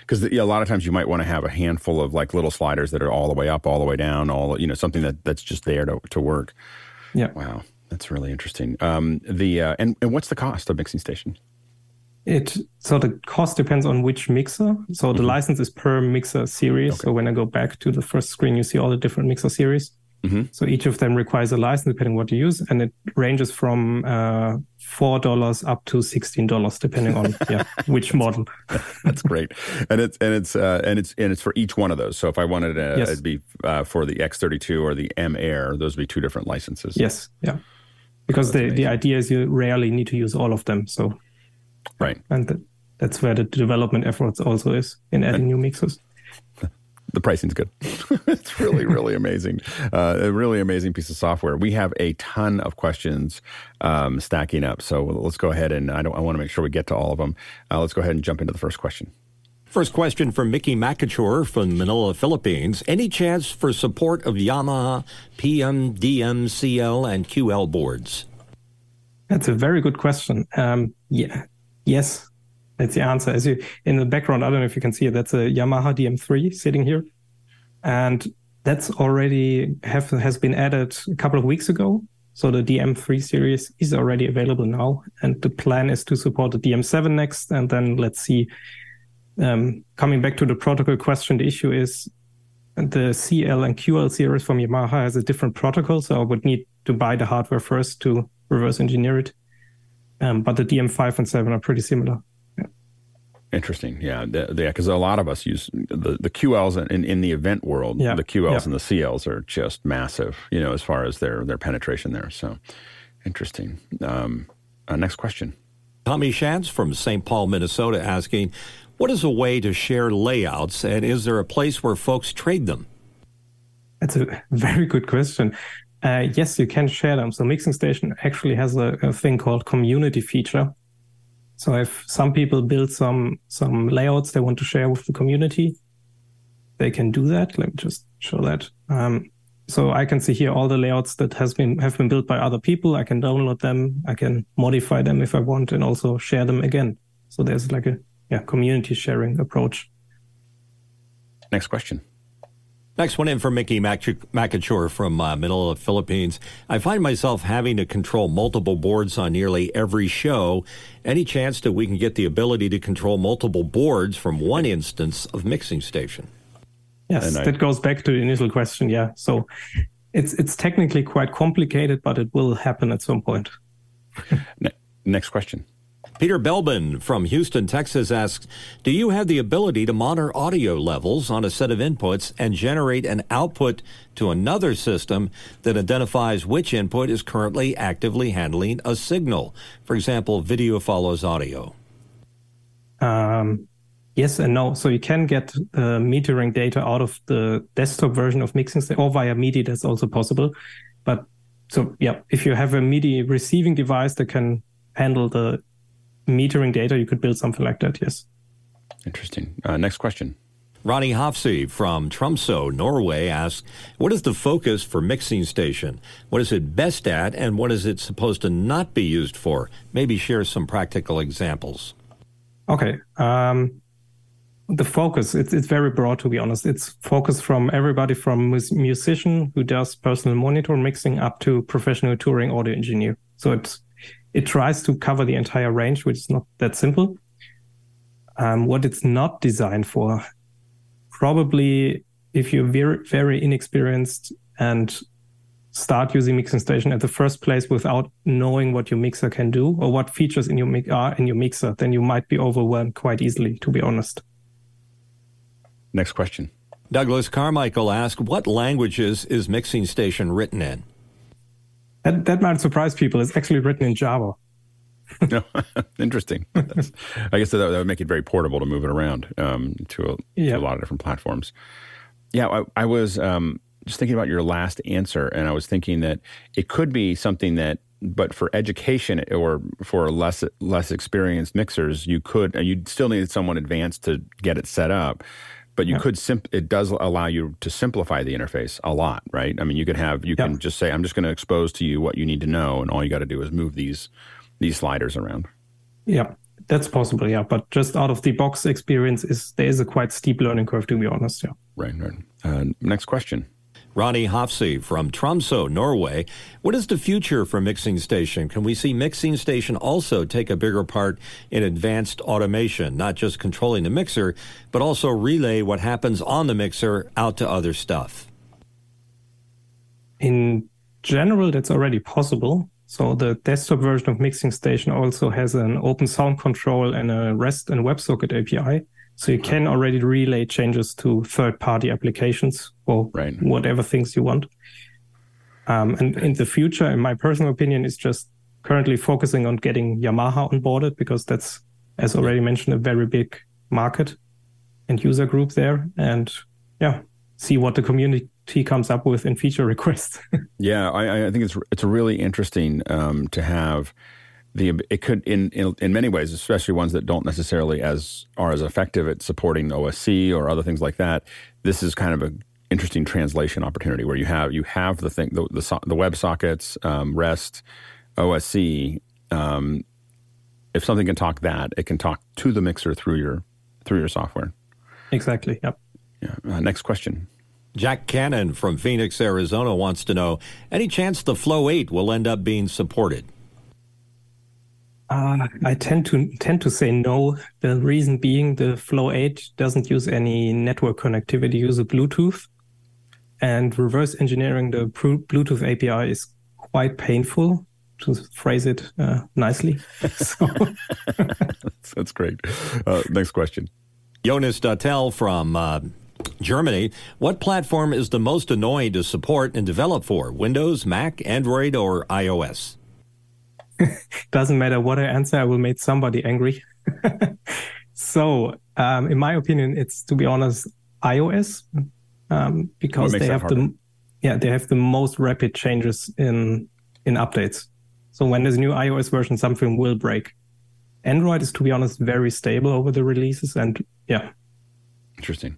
because yeah, a lot of times you might want to have a handful of like little sliders that are all the way up, all the way down, all you know, something that that's just there to to work.
Yeah.
Wow, that's really interesting. Um, the uh, and and what's the cost of mixing station?
It so the cost depends on which mixer. So the mm-hmm. license is per mixer series. Okay. So when I go back to the first screen, you see all the different mixer series. Mm-hmm. So each of them requires a license depending what you use, and it ranges from uh, four dollars up to sixteen dollars depending on yeah which model.
That's great, and it's and it's uh, and it's and it's for each one of those. So if I wanted to, yes. it'd be uh, for the X32 or the M Air. Those would be two different licenses.
Yes, yeah, because the the idea is you rarely need to use all of them. So
Right.
And that's where the development efforts also is in adding and, new mixes.
the pricing's good. it's really, really amazing. Uh, a really amazing piece of software. We have a ton of questions um, stacking up. So let's go ahead and I, don't, I want to make sure we get to all of them. Uh, let's go ahead and jump into the first question.
First question from Mickey Makachor from Manila, Philippines. Any chance for support of Yamaha PM, DM, CL, and QL boards?
That's a very good question. Um, yeah, yes, that's the answer. As you in the background, I don't know if you can see it. That's a Yamaha DM3 sitting here, and that's already have has been added a couple of weeks ago. So the DM3 series is already available now, and the plan is to support the DM7 next, and then let's see. Um, coming back to the protocol question, the issue is the CL and QL series from Yamaha has a different protocol, so I would need to buy the hardware first to reverse engineer it. Um, but the DM5 and 7 are pretty similar.
Interesting. Yeah. The, the, yeah. Because a lot of us use the, the QLs in, in the event world. Yeah. The QLs yeah. and the CLs are just massive, you know, as far as their, their penetration there. So interesting. Um, uh, next question.
Tommy Shantz from St. Paul, Minnesota asking, what is a way to share layouts and is there a place where folks trade them?
That's a very good question. Uh, yes, you can share them. So Mixing Station actually has a, a thing called community feature so if some people build some some layouts they want to share with the community, they can do that. Let me just show that. Um, so I can see here all the layouts that has been have been built by other people. I can download them. I can modify them if I want, and also share them again. So there's like a yeah community sharing approach.
Next question.
Next one in from Mickey Makachor from uh, Manila, Philippines. I find myself having to control multiple boards on nearly every show. Any chance that we can get the ability to control multiple boards from one instance of mixing station?
Yes, I, that goes back to the initial question. Yeah, so it's it's technically quite complicated, but it will happen at some point.
Next question.
Peter Belbin from Houston, Texas asks Do you have the ability to monitor audio levels on a set of inputs and generate an output to another system that identifies which input is currently actively handling a signal? For example, video follows audio.
Um, yes and no. So you can get uh, metering data out of the desktop version of Mixing or via MIDI, that's also possible. But so, yeah, if you have a MIDI receiving device that can handle the metering data, you could build something like that. Yes.
Interesting. Uh, next question.
Ronnie Hofsey from Tromsø, Norway asks, what is the focus for Mixing Station? What is it best at and what is it supposed to not be used for? Maybe share some practical examples.
Okay. Um, the focus, it's, it's very broad, to be honest. It's focused from everybody from musician who does personal monitor mixing up to professional touring audio engineer. So it's it tries to cover the entire range, which is not that simple. Um, what it's not designed for, probably if you're very, very inexperienced and start using mixing station at the first place without knowing what your mixer can do or what features in your mi- are in your mixer, then you might be overwhelmed quite easily, to be honest.
Next question.
Douglas Carmichael asked, what languages is Mixing Station written in?
That, that might surprise people. It's actually written in Java.
Interesting. That's, I guess that, that, would make it very portable to move it around um, to, a, yeah. to, a, lot of different platforms. Yeah, I, I was um, just thinking about your last answer, and I was thinking that it could be something that, but for education or for less less experienced mixers, you could you'd still need someone advanced to get it set up but you yeah. could simp- it does allow you to simplify the interface a lot right? I mean you could have you can just say i'm just going to expose to you what you need to know and all you got to do is move these these sliders around.
Yeah that's possible yeah but just out of the box experience is there is a quite steep learning curve to be honest yeah.
Right right. Uh, next question
Ronnie Hofsey from Tromsø, Norway. What is the future for Mixing Station? Can we see Mixing Station also take a bigger part in advanced automation, not just controlling the mixer, but also relay what happens on the mixer out to other stuff?
In general, that's already possible. So the desktop version of Mixing Station also has an open sound control and a REST and WebSocket API. So you can already relay changes to third party applications or right. whatever things you want. Um, and in the future, in my personal opinion, is just currently focusing on getting Yamaha onboarded because that's, as already mentioned, a very big market and user group there. And yeah, see what the community comes up with in feature requests.
yeah, I, I, think it's it's really interesting um, to have the it could in, in, in many ways, especially ones that don't necessarily as are as effective at supporting OSC or other things like that. This is kind of a interesting translation opportunity where you have you have the thing the the, the web sockets, um, REST, OSC. Um, if something can talk that, it can talk to the mixer through your through your software.
Exactly. Yep.
Yeah. Uh, next question.
Jack Cannon from Phoenix, Arizona wants to know any chance the Flow 8 will end up being supported?
Uh, I tend to tend to say no. The reason being the Flow 8 doesn't use any network connectivity, uses Bluetooth. And reverse engineering the Bluetooth API is quite painful, to phrase it uh, nicely.
that's, that's, great. Uh, next question.
Jonas Dattel from uh, Germany. What platform is the most annoying to support and develop for? Windows, Mac, Android, or iOS?
Doesn't matter what I answer, I will make somebody angry. so, um, in my opinion, it's to be honest, iOS, um, because they have the yeah they have the most rapid changes in in updates. So when there's a new iOS version, something will break. Android is, to be honest, very stable over the releases, and yeah.
Interesting.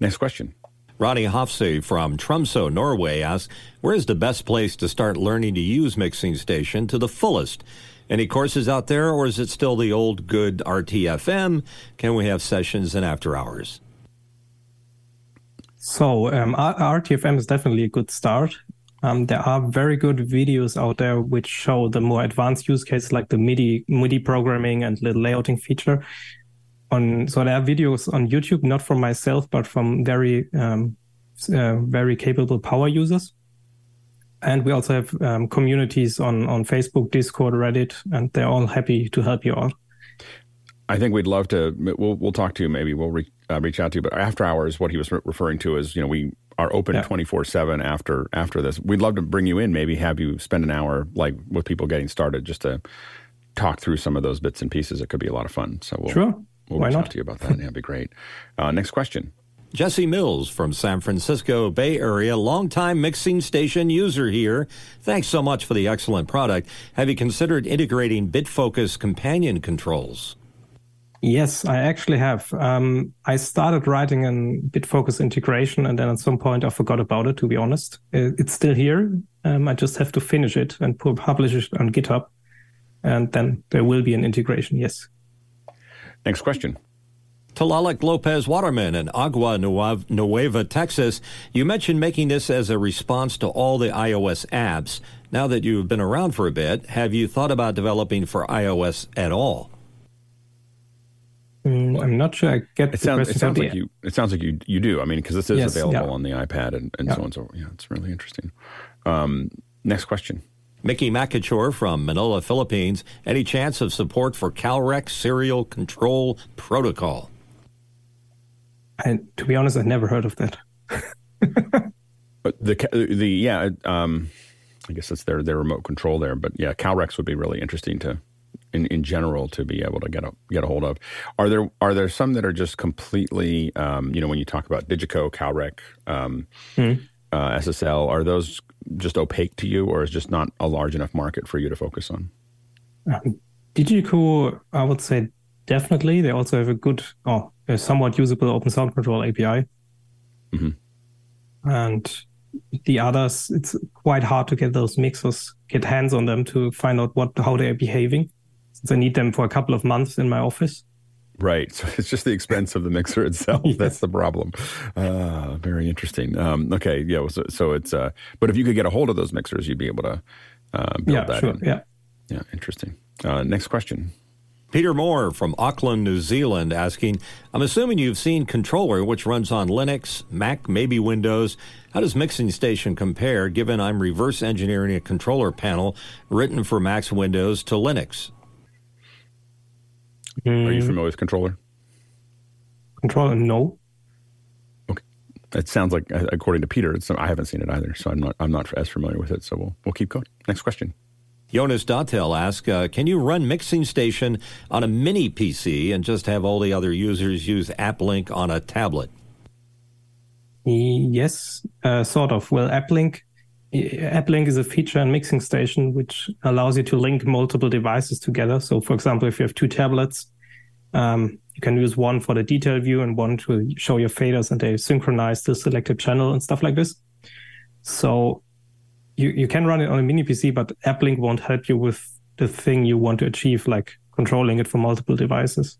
Next question.
Ronnie Hofse from Tromsø, Norway asks, Where is the best place to start learning to use Mixing Station to the fullest? Any courses out there, or is it still the old good RTFM? Can we have sessions and after hours?
So, um, RTFM is definitely a good start. Um, there are very good videos out there which show the more advanced use cases like the MIDI MIDI programming and the layouting feature on so there are videos on YouTube, not from myself, but from very um, uh, very capable power users. And we also have um, communities on on Facebook, Discord, Reddit, and they're all happy to help you out.
I think we'd love to. We'll we'll talk to you. Maybe we'll re, uh, reach out to you. But after hours, what he was re- referring to is, you know, we are open twenty four seven after after this. We'd love to bring you in. Maybe have you spend an hour like with people getting started, just to talk through some of those bits and pieces. It could be a lot of fun. So we'll,
sure.
We'll
Why
reach
not?
out to you about that. Yeah, it'd be great. Uh, next question.
Jesse Mills from San Francisco Bay Area, longtime mixing station user here. Thanks so much for the excellent product. Have you considered integrating BitFocus companion controls?
Yes, I actually have. Um, I started writing an BitFocus integration, and then at some point I forgot about it. To be honest, it's still here. Um, I just have to finish it and publish it on GitHub, and then there will be an integration. Yes.
Next question.
Talalik Lopez Waterman in Agua Nueva, Texas. You mentioned making this as a response to all the iOS apps. Now that you've been around for a bit, have you thought about developing for iOS at all?
Mm, I'm not sure I get
it sounds, it sounds like you. It sounds like you you do. I mean, because this is yes, available yeah. on the iPad and, and yeah. so on and so. Yeah, it's really interesting. Um, next question.
Mickey Makachor from Manila, Philippines. Any chance of support for Calrec serial control protocol?
And to be honest, I've never heard of that.
but the the yeah, um, I guess it's their their remote control there. But yeah, Calrecs would be really interesting to in, in general to be able to get a get a hold of. Are there are there some that are just completely um, you know when you talk about Digico, Calrec, um, mm-hmm. uh, SSL, are those just opaque to you, or is just not a large enough market for you to focus on?
Um, Digico, I would say definitely. They also have a good, oh, a somewhat usable Open Sound Control API. Mm-hmm. And the others, it's quite hard to get those mixers, get hands on them to find out what how they're behaving. Since I need them for a couple of months in my office.
Right. So it's just the expense of the mixer itself. yeah. That's the problem. Uh, very interesting. Um, okay. Yeah. So, so it's, uh, but if you could get a hold of those mixers, you'd be able to uh, build
yeah,
that
sure.
in.
Yeah.
Yeah. Interesting. Uh, next question.
Peter Moore from Auckland, New Zealand asking, I'm assuming you've seen Controller, which runs on Linux, Mac, maybe Windows. How does Mixing Station compare, given I'm reverse engineering a controller panel written for Mac's Windows to Linux?
Mm. Are you familiar with Controller?
Controller, no.
Okay, it sounds like, according to Peter, I haven't seen it either, so I'm not I'm not as familiar with it. So we'll we'll keep going. Next question.
Jonas Dottel asks, uh, can you run Mixing Station on a mini PC and just have all the other users use AppLink on a tablet?
Yes, uh, sort of. Well, AppLink AppLink is a feature in Mixing Station which allows you to link multiple devices together. So, for example, if you have two tablets, um, you can use one for the detail view and one to show your faders, and they synchronize the selected channel and stuff like this. So, you you can run it on a mini PC, but AppLink won't help you with the thing you want to achieve, like controlling it for multiple devices.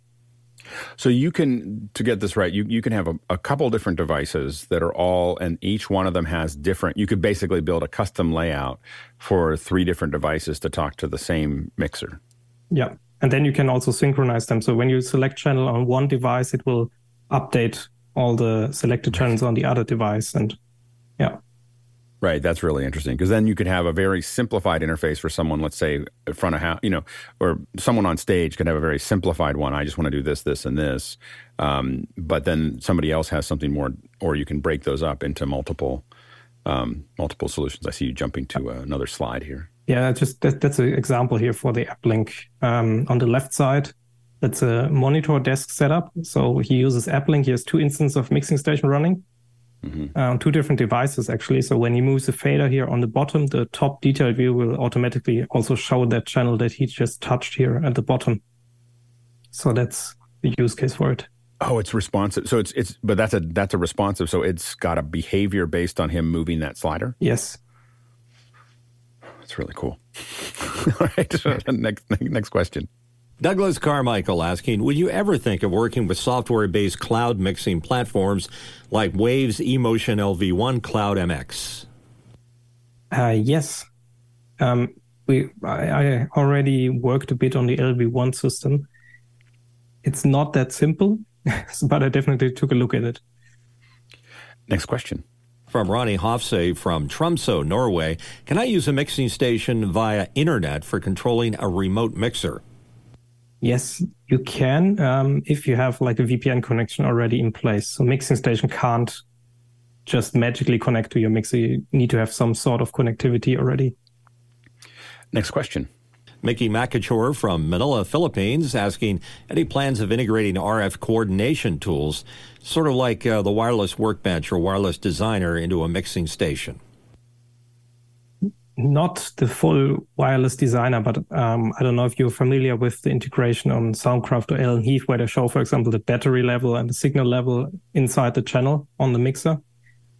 So you can, to get this right, you, you can have a, a, couple different devices that are all, and each one of them has different, you could basically build a custom layout for three different devices to talk to the same mixer.
Yeah. And then you can also synchronize them. So when you select channel on one device, it will update all the selected channels on the other device. And yeah.
Right, that's really interesting because then you could have a very simplified interface for someone, let's say, in front of house, you know, or someone on stage could have a very simplified one. I just want to do this, this, and this. Um, but then somebody else has something more, or you can break those up into multiple, um, multiple solutions. I see you jumping to uh, another slide here.
Yeah, just that, that's an example here for the AppLink. Um, on the left side, that's a monitor desk setup. So he uses AppLink. He has two instances of mixing station running mm-hmm. on two different devices actually. So when he moves the fader here on the bottom, the top detail view will automatically also show that channel that he just touched here at the bottom. So that's the use case for it.
Oh, it's responsive. So it's it's but that's a that's a responsive. So it's got a behavior based on him moving that slider.
Yes.
That's really cool. All right. next next question.
Douglas Carmichael asking, would you ever think of working with software-based cloud mixing platforms like Waves eMotion LV1 Cloud MX?
Uh, yes. Um, we I, I, already worked a bit on the LV1 system. It's not that simple, but I definitely took a look at it.
Next question.
From Ronnie Hofse from Tromsø, Norway. Can I use a mixing station via internet for controlling a remote mixer?
Yes, you can um, if you have like a VPN connection already in place. So Mixing Station can't just magically connect to your mixer. You need to have some sort of connectivity already.
Next question.
Mickey Makachor from Manila, Philippines, asking any plans of integrating RF coordination tools, sort of like uh, the wireless workbench or wireless designer, into a mixing station
not the full wireless designer, but um, I don't know if you're familiar with the integration on Soundcraft or Allen Heath, where they show, for example, the battery level and the signal level inside the channel on the mixer.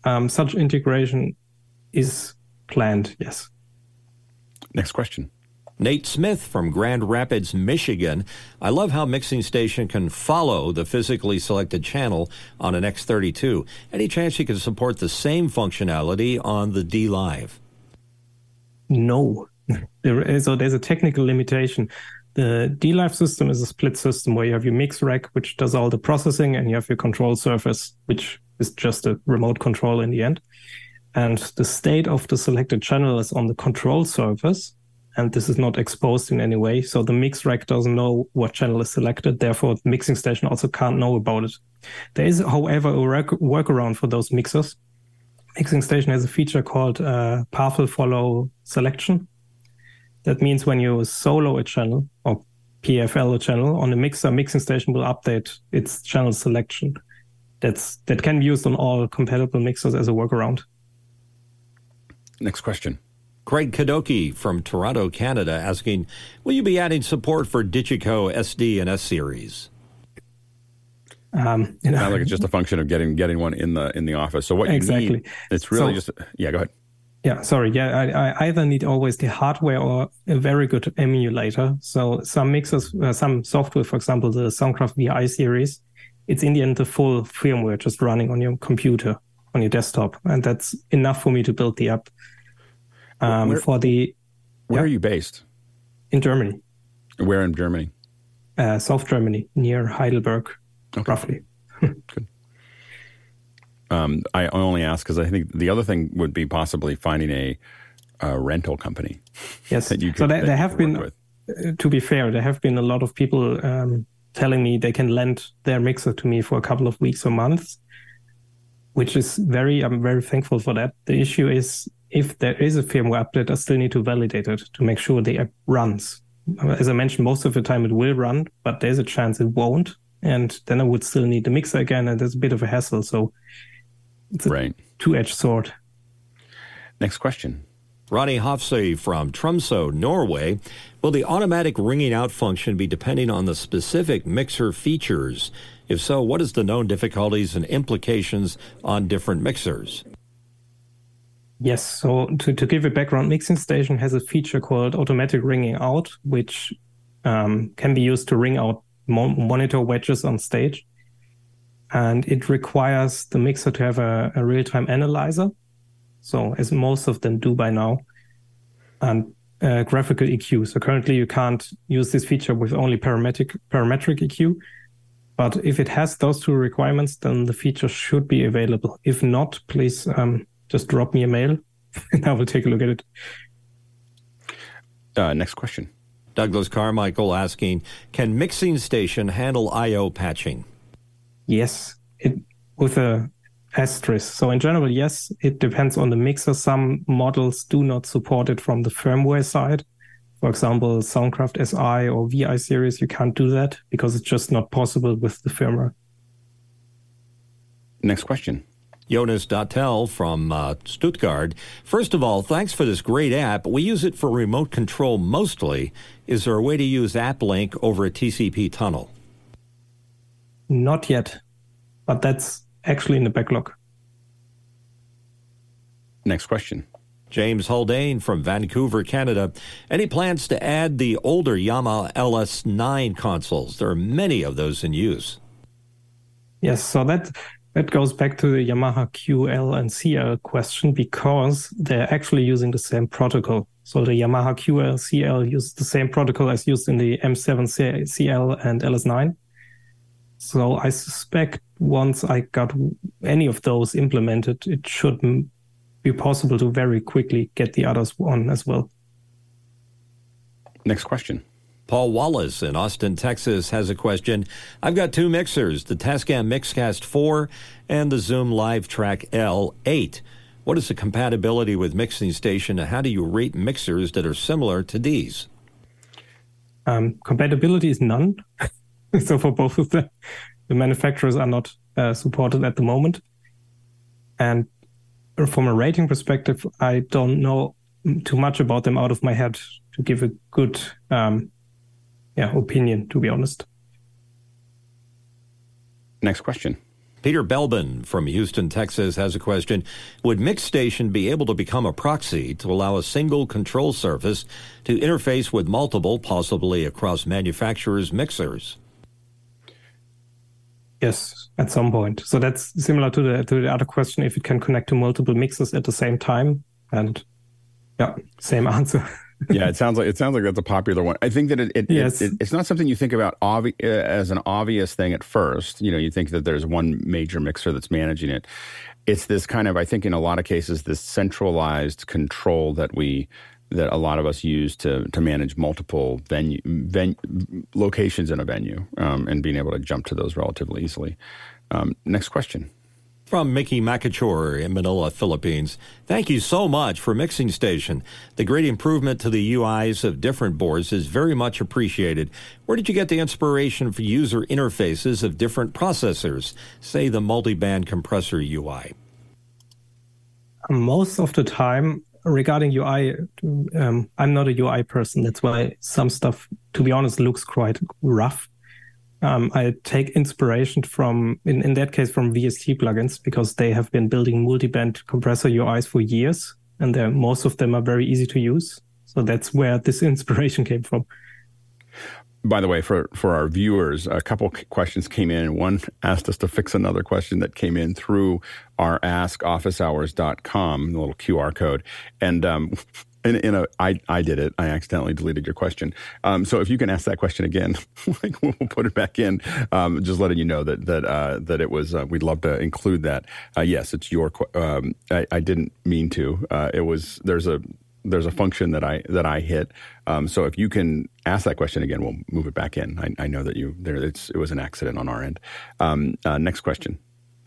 Um, such integration is planned, yes.
Next question.
Nate Smith from Grand Rapids, Michigan. I love how Mixing Station can follow the physically selected channel on an X32. Any chance you can support the same functionality on the dLive?
No. so there's a technical limitation. The dLive system is a split system where you have your mix rack, which does all the processing, and you have your control surface, which is just a remote control in the end. And the state of the selected channel is on the control surface, and this is not exposed in any way. So the mix rack doesn't know what channel is selected. Therefore, the mixing station also can't know about it. There is, however, a work- workaround for those mixers Mixing Station has a feature called uh, Follow Selection. That means when you solo a channel or PFL a channel on a mixer, Mixing Station will update its channel selection. That's that can be used on all compatible mixers as a workaround.
Next question.
Craig Kadoki from Toronto, Canada, asking, "Will you be adding support for Digico SD and S series?"
Um, you know, Sounds like it's just a function of getting getting one in the in the office. So what you exactly. need, it's really so, just yeah. Go ahead.
Yeah, sorry. Yeah, I, I, either need always the hardware or a very good emulator. So some mixers, uh, some software, for example, the Soundcraft VI series, it's in the end the full firmware just running on your computer, on your desktop, and that's enough for me to build the app. Um, where, for the
where yeah, are you based?
In Germany.
Where in Germany?
Uh, South Germany, near Heidelberg okay. roughly.
Good. Um, I only ask because I think the other thing would be possibly finding a, a rental company.
Yes. That you could, so there, there have been, with. Uh, to be fair, there have been a lot of people um, telling me they can lend their mixer to me for a couple of weeks or months, which is very, I'm very thankful for that. The issue is if there is a firmware update, I still need to validate it to make sure the app runs. As I mentioned, most of the time it will run, but there's a chance it won't and then I would still need the mixer again, and that's a bit of a hassle. So it's a right. two-edged sword.
Next question.
Ronnie Hofsey from Tromsø, Norway. Will the automatic ringing out function be depending on the specific mixer features? If so, what is the known difficulties and implications on different mixers?
Yes, so to, to give a background, Mixing Station has a feature called automatic ringing out, which um, can be used to ring out monitor wedges on stage. And it requires the mixer to have a, a real time analyzer. So, as most of them do by now, and uh, graphical EQ. So, currently, you can't use this feature with only parametric, parametric EQ. But if it has those two requirements, then the feature should be available. If not, please um, just drop me a mail and I will take a look at it.
Uh, next question.
Douglas Carmichael asking, can Mixing Station handle I/O patching?
Yes, it with a asterisk. So in general, yes, it depends on the mixer. Some models do not support it from the firmware side. For example, Soundcraft SI or VI series, you can't do that because it's just not possible with the firmware.
Next question.
Jonas Dattel from uh, Stuttgart. First of all, thanks for this great app. We use it for remote control mostly. Is there a way to use AppLink over a TCP tunnel?
Not yet, but that's actually in the backlog.
Next question.
James Haldane from Vancouver, Canada. Any plans to add the older Yamaha LS9 consoles? There are many of those in use.
Yes, so that that goes back to the Yamaha QL and CL question because they're actually using the same protocol. So the Yamaha QL CL uses the same protocol as used in the M7 CL and LS9. So I suspect once I got any of those implemented, it should be possible to very quickly get the others on as well.
Next question.
Paul Wallace in Austin, Texas has a question. I've got two mixers, the Tascam Mixcast 4 and the Zoom Live Track L8. What is the compatibility with Mixing Station and how do you rate mixers that are similar to these?
Um, compatibility is none. so for both of them, the manufacturers are not uh, supported at the moment. And from a rating perspective, I don't know too much about them out of my head to give a good um, yeah, opinion, to be honest.
Next question.
Peter Belbin from Houston, Texas has a question. Would MixStation be able to become a proxy to allow a single control surface to interface with multiple, possibly across manufacturers' mixers?
Yes, at some point. So that's similar to the to the other question if it can connect to multiple mixers at the same time. And yeah, same answer.
Yeah, it sounds like it sounds like that's a popular one. I think that it, it, yes. it, it it's not something you think about obvi- uh, as an obvious thing at first. You know, you think that there's one major mixer that's managing it. It's this kind of, I think, in a lot of cases, this centralized control that we that a lot of us use to to manage multiple venue, venue locations in a venue um, and being able to jump to those relatively easily. Um, next question.
From Mickey Makachor in Manila, Philippines. Thank you so much for Mixing Station. The great improvement to the UIs of different boards is very much appreciated. Where did you get the inspiration for user interfaces of different processors, say the multi-band compressor UI?
Most of the time, regarding UI, um, I'm not a UI person. That's why some stuff, to be honest, looks quite rough um, I take inspiration from, in, in that case, from VST plugins because they have been building multi-band compressor UIs for years, and most of them are very easy to use. So that's where this inspiration came from.
By the way, for, for our viewers, a couple questions came in. One asked us to fix another question that came in through our askofficehours.com, the little QR code. And um, in, in a, I, I did it. I accidentally deleted your question. Um, so if you can ask that question again, like we'll put it back in. Um, just letting you know that that uh, that it was. Uh, we'd love to include that. Uh, yes, it's your. Um, I, I, didn't mean to. Uh, it was. There's a there's a function that I that I hit. Um, so if you can ask that question again, we'll move it back in. I, I know that you there. It's it was an accident on our end. Um, uh, next question.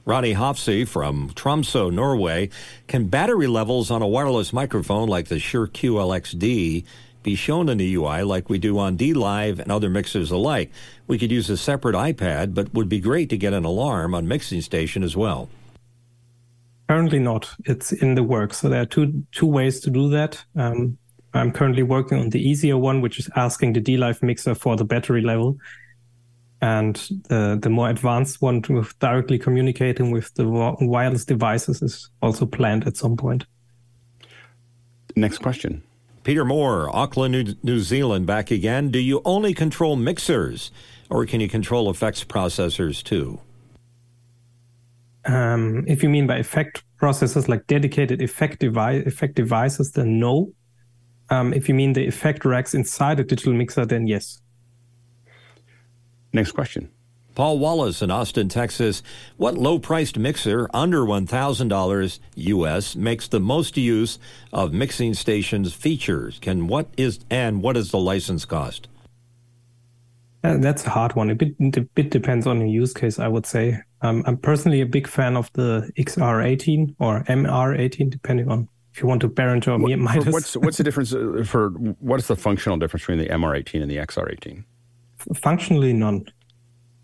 Ronnie Hofsøy from Tromsø, Norway. Can battery levels on a wireless microphone like the Shure QLXD be shown in the UI like we do on dLive and other mixers alike? We could use a separate iPad, but would be great to get an alarm on Mixing Station as well.
Currently not. It's in the works. So there are two two ways to do that. Um, I'm currently working on the easier one, which is asking the dLive mixer for the battery level. And the, the more advanced one with directly communicating with the wireless devices is also planned at some point.
Next question.
Peter Moore, Auckland, New Zealand, back again. Do you only control mixers or can you control effects processors too?
Um, if you mean by effect processors like dedicated effect, device, effect devices, then no. Um, if you mean the effect racks inside a digital mixer, then yes.
Next question.
Paul Wallace in Austin, Texas. What low priced mixer under $1,000 US makes the most use of mixing stations features? Can what is and what is the license cost?
Uh, that's a hard one. A bit, a bit depends on the use case, I would say. Um, I'm personally a big fan of the XR18 or MR18, depending on if you want to Behringer or what, Midas.
What's, what's the difference uh, for what is the functional difference between the MR18 and the XR18?
Functionally, none.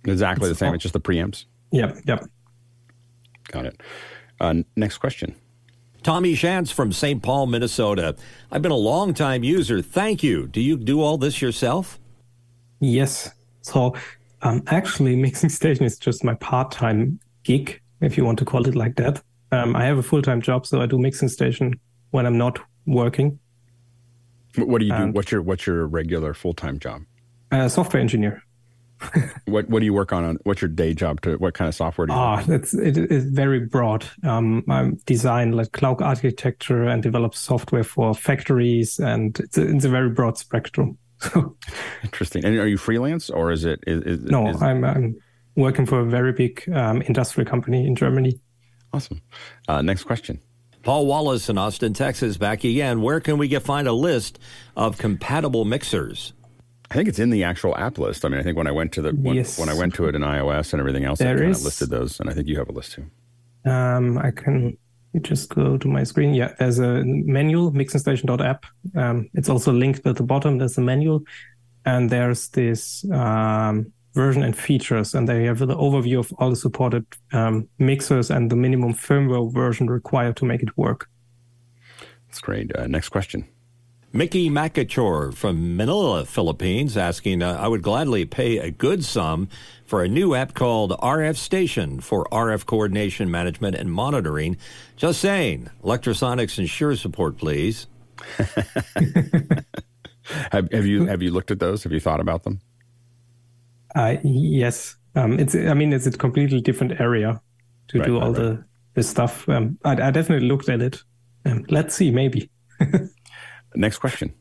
Exactly it's the same. All, it's just the preamps.
Yep. Yep.
Got it. Uh, next question.
Tommy Shantz from St. Paul, Minnesota. I've been a long time user. Thank you. Do you do all this yourself?
Yes. So um, actually, Mixing Station is just my part time gig, if you want to call it like that. Um, I have a full time job, so I do Mixing Station when I'm not working.
What do you do? what's your what's your regular full time job?
Uh, software engineer.
what what do you work on? What's your day job? To what kind of software do you?
Ah, oh, it's it is very broad. Um, I design like cloud architecture and develop software for factories, and it's a, it's a very broad spectrum.
Interesting. And are you freelance or is it? Is, is
no,
is,
I'm, I'm working for a very big um, industrial company in Germany.
Awesome. Uh, next question.
Paul Wallace in Austin, Texas, back again. Where can we get find a list of compatible mixers?
I think it's in the actual app list. I mean, I think when I went to the when, yes. when I went to it in iOS and everything else, there I kind of listed those, and I think you have a list too.
Um, I can just go to my screen. Yeah, there's a manual, mixingstation.app. Um, it's also linked at the bottom. There's a manual, and there's this um, version and features, and they have the overview of all the supported um, mixers and the minimum firmware version required to make it work.
That's great. Uh, next question.
Mickey Makachor from Manila, Philippines, asking, uh, I would gladly pay a good sum for a new app called RF Station for RF coordination management and monitoring. Just saying, Lectrosonics and Shure support, please.
have, have, you have you looked at those? Have you thought about them?
Uh, yes, um, it's. I mean, it's a completely different area to right, do all right, the the stuff. Um, I, I, definitely looked at it. Um, let's see, maybe.
Next question.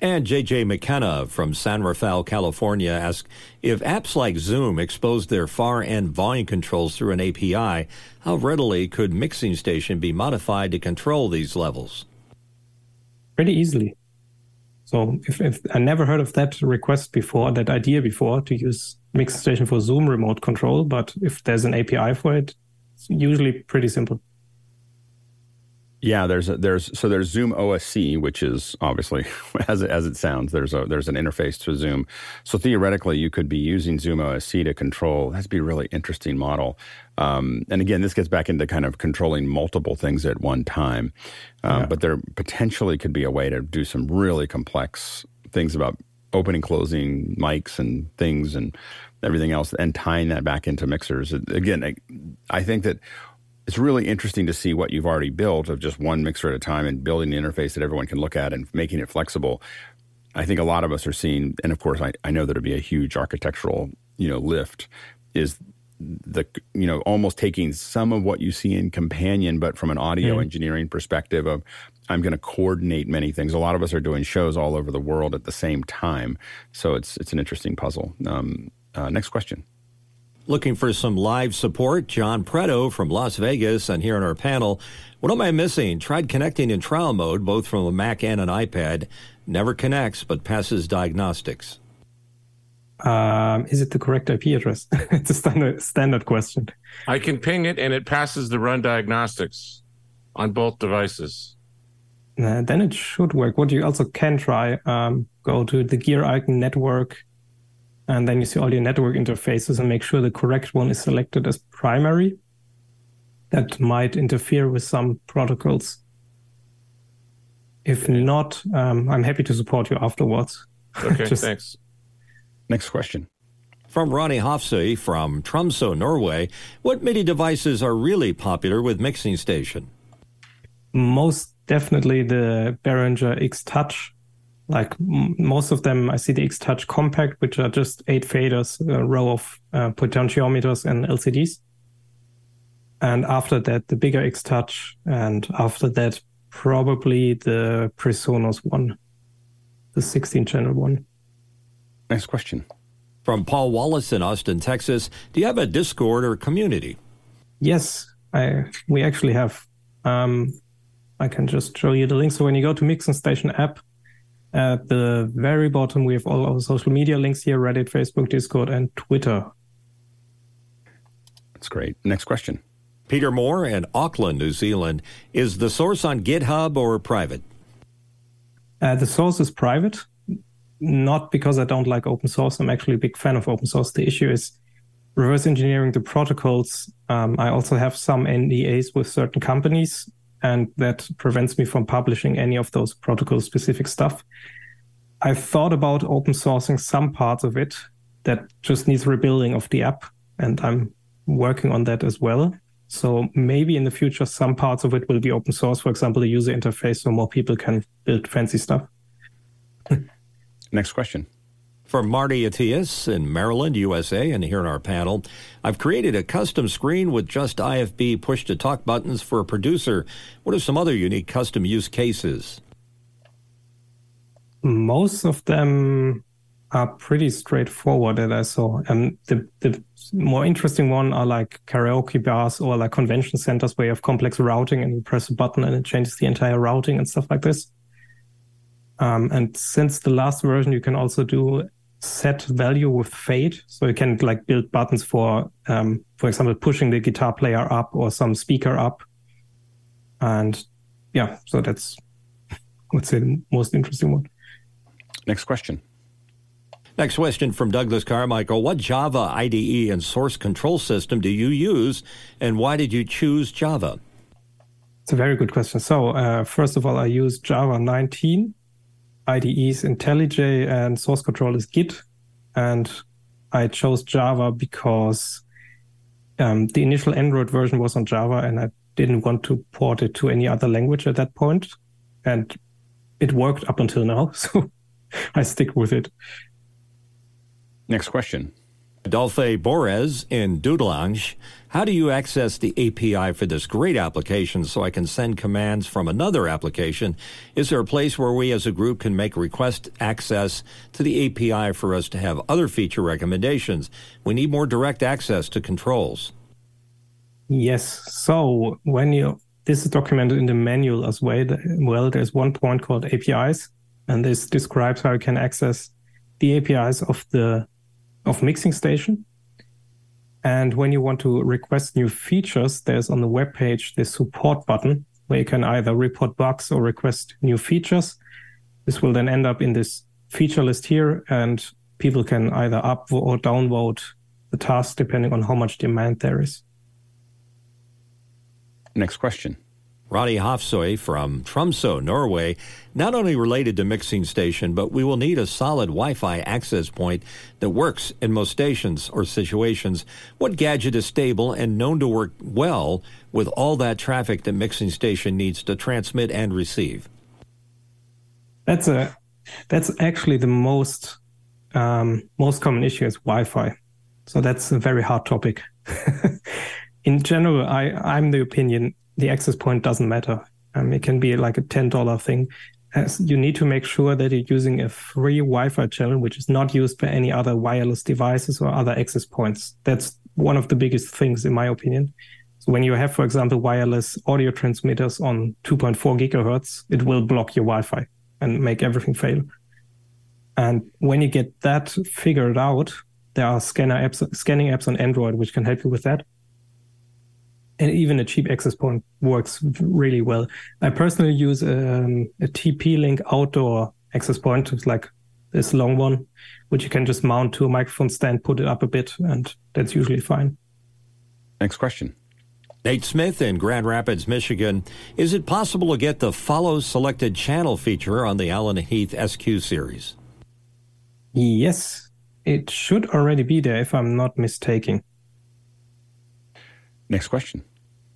And JJ McKenna from San Rafael, California asks if apps like Zoom expose their far end volume controls through an API, how readily could Mixing Station be modified to control these levels?
Pretty easily. So if, if I never heard of that request before, that idea before to use Mixing Station for Zoom remote control, but if there's an API for it, it's usually pretty simple.
Yeah, there's a, there's so there's Zoom OSC, which is obviously as it, as it sounds. There's a there's an interface to Zoom. So theoretically, you could be using Zoom OSC to control. That's be a really interesting model. Um, and again, this gets back into kind of controlling multiple things at one time. Um, yeah. But there potentially could be a way to do some really complex things about opening, closing mics and things and everything else, and tying that back into mixers. Again, I, I think that it's really interesting to see what you've already built of just one mixer at a time and building an interface that everyone can look at and making it flexible. I think a lot of us are seeing, and of course, I, I know there'd be a huge architectural, you know, lift is the you know almost taking some of what you see in companion but from an audio mm. engineering perspective of i'm going to coordinate many things a lot of us are doing shows all over the world at the same time so it's it's an interesting puzzle um, uh, next question
Looking for some live support, John Preto from Las Vegas, and here on our panel, what am I missing? Tried connecting in trial mode, both from a Mac and an iPad. Never connects, but passes diagnostics.
Um, is it the correct IP address? it's a standard standard question.
I can ping it, and it passes the run diagnostics on both devices.
Uh, then it should work. What you also can try, um, go to the gear icon network and then you see all your network interfaces and make sure the correct one is selected as primary. that might interfere with some protocols. If not, um, I'm happy to support you afterwards.
Okay, Just, thanks.
Next question.
From Ronnie Hofsøy from Tromsø, Norway, what MIDI devices are really popular with Mixing Station?
Most definitely the Behringer X Touch. Like m- most of them, I see the X Touch Compact, which are just eight faders, a row of uh, potentiometers and LCDs. And after that, the bigger X Touch, and after that, probably the PreSonus one, the 16 channel one.
Next question.
From Paul Wallace in Austin, Texas. Do you have a Discord or community?
Yes, I we actually have. Um, I can just show you the link. So when you go to Mixing Station app, at the very bottom, we have all our social media links here Reddit, Facebook, Discord, and Twitter.
That's great. Next question.
Peter Moore in Auckland, New Zealand. Is the source on GitHub or private?
Uh, the source is private not because I don't like open source. I'm actually a big fan of open source. The issue is reverse engineering the protocols. Um, I also have some NDAs with certain companies, and that prevents me from publishing any of those protocol specific stuff. I've thought about open sourcing some parts of it that just needs rebuilding of the app, and I'm working on that as well. So maybe in the future, some parts of it will be open source. For example, the user interface, so more people can build fancy stuff.
Next question.
From Marty Atias in Maryland, USA, and here in our panel, I've created a custom screen with just IFB push to talk buttons for a producer. What are some other unique custom use cases?
Most of them are pretty straightforward that I saw. And the, the more interesting one are like karaoke bars or like convention centers where you have complex routing and you press a button and it changes the entire routing and stuff like this. Um, and since the last version, you can also do set value with fade. So you can like build buttons for, um, for example, pushing the guitar player up or some speaker up. And yeah, so that's, I would say, the most interesting one.
Next question.
Next question from Douglas Carmichael. What Java IDE and source control system do you use, and why did you choose Java?
It's a very good question. So, uh, first of all, I use Java 19 IDEs IntelliJ and source control is Git. And I chose Java because um, the initial Android version was on Java and I didn't want to port it to any other language at that point. And it worked up until now. So I stick with it.
Next question.
Adolphe Borez in Dudelange. How do you access the API for this great application so I can send commands from another application? Is there a place where we as a group can make request access to the API for us to have other feature recommendations? We need more direct access to controls.
Yes. So when you this is documented in the manual as well. Well, there's one point called APIs, and this describes how you can access the APIs of the of mixing station. And when you want to request new features, there's on the web page the support button where you can either report bugs or request new features. This will then end up in this feature list here, and people can either up or downvote the task depending on how much demand there is.
Next question.
Ronnie Hofsøy from Tromsø, Norway, not only related to mixing station, but we will need a solid Wi-Fi access point that works in most stations or situations. What gadget is stable and known to work well with all that traffic that mixing station needs to transmit and receive?
That's a that's actually the most um, most common issue is Wi-Fi. So that's a very hard topic. in general, I I'm the opinion the access point doesn't matter. Um, it can be like a $10 thing. As you need to make sure that you're using a free Wi-Fi channel, which is not used by any other wireless devices or other access points. That's one of the biggest things, in my opinion. So when you have, for example, wireless audio transmitters on 2.4 gigahertz, it will block your Wi-Fi and make everything fail. And when you get that figured out, there are scanner apps, scanning apps on Android which can help you with that and even a cheap access point works really well. I personally use um, a TP-Link outdoor access point. It's like this long one, which you can just mount to a microphone stand, put it up a bit, and that's usually fine.
Next question.
Nate Smith in Grand Rapids, Michigan. Is it possible to get the follow selected channel feature on the Allen Heath SQ series?
Yes, it should already be there if I'm not mistaken.
Next question.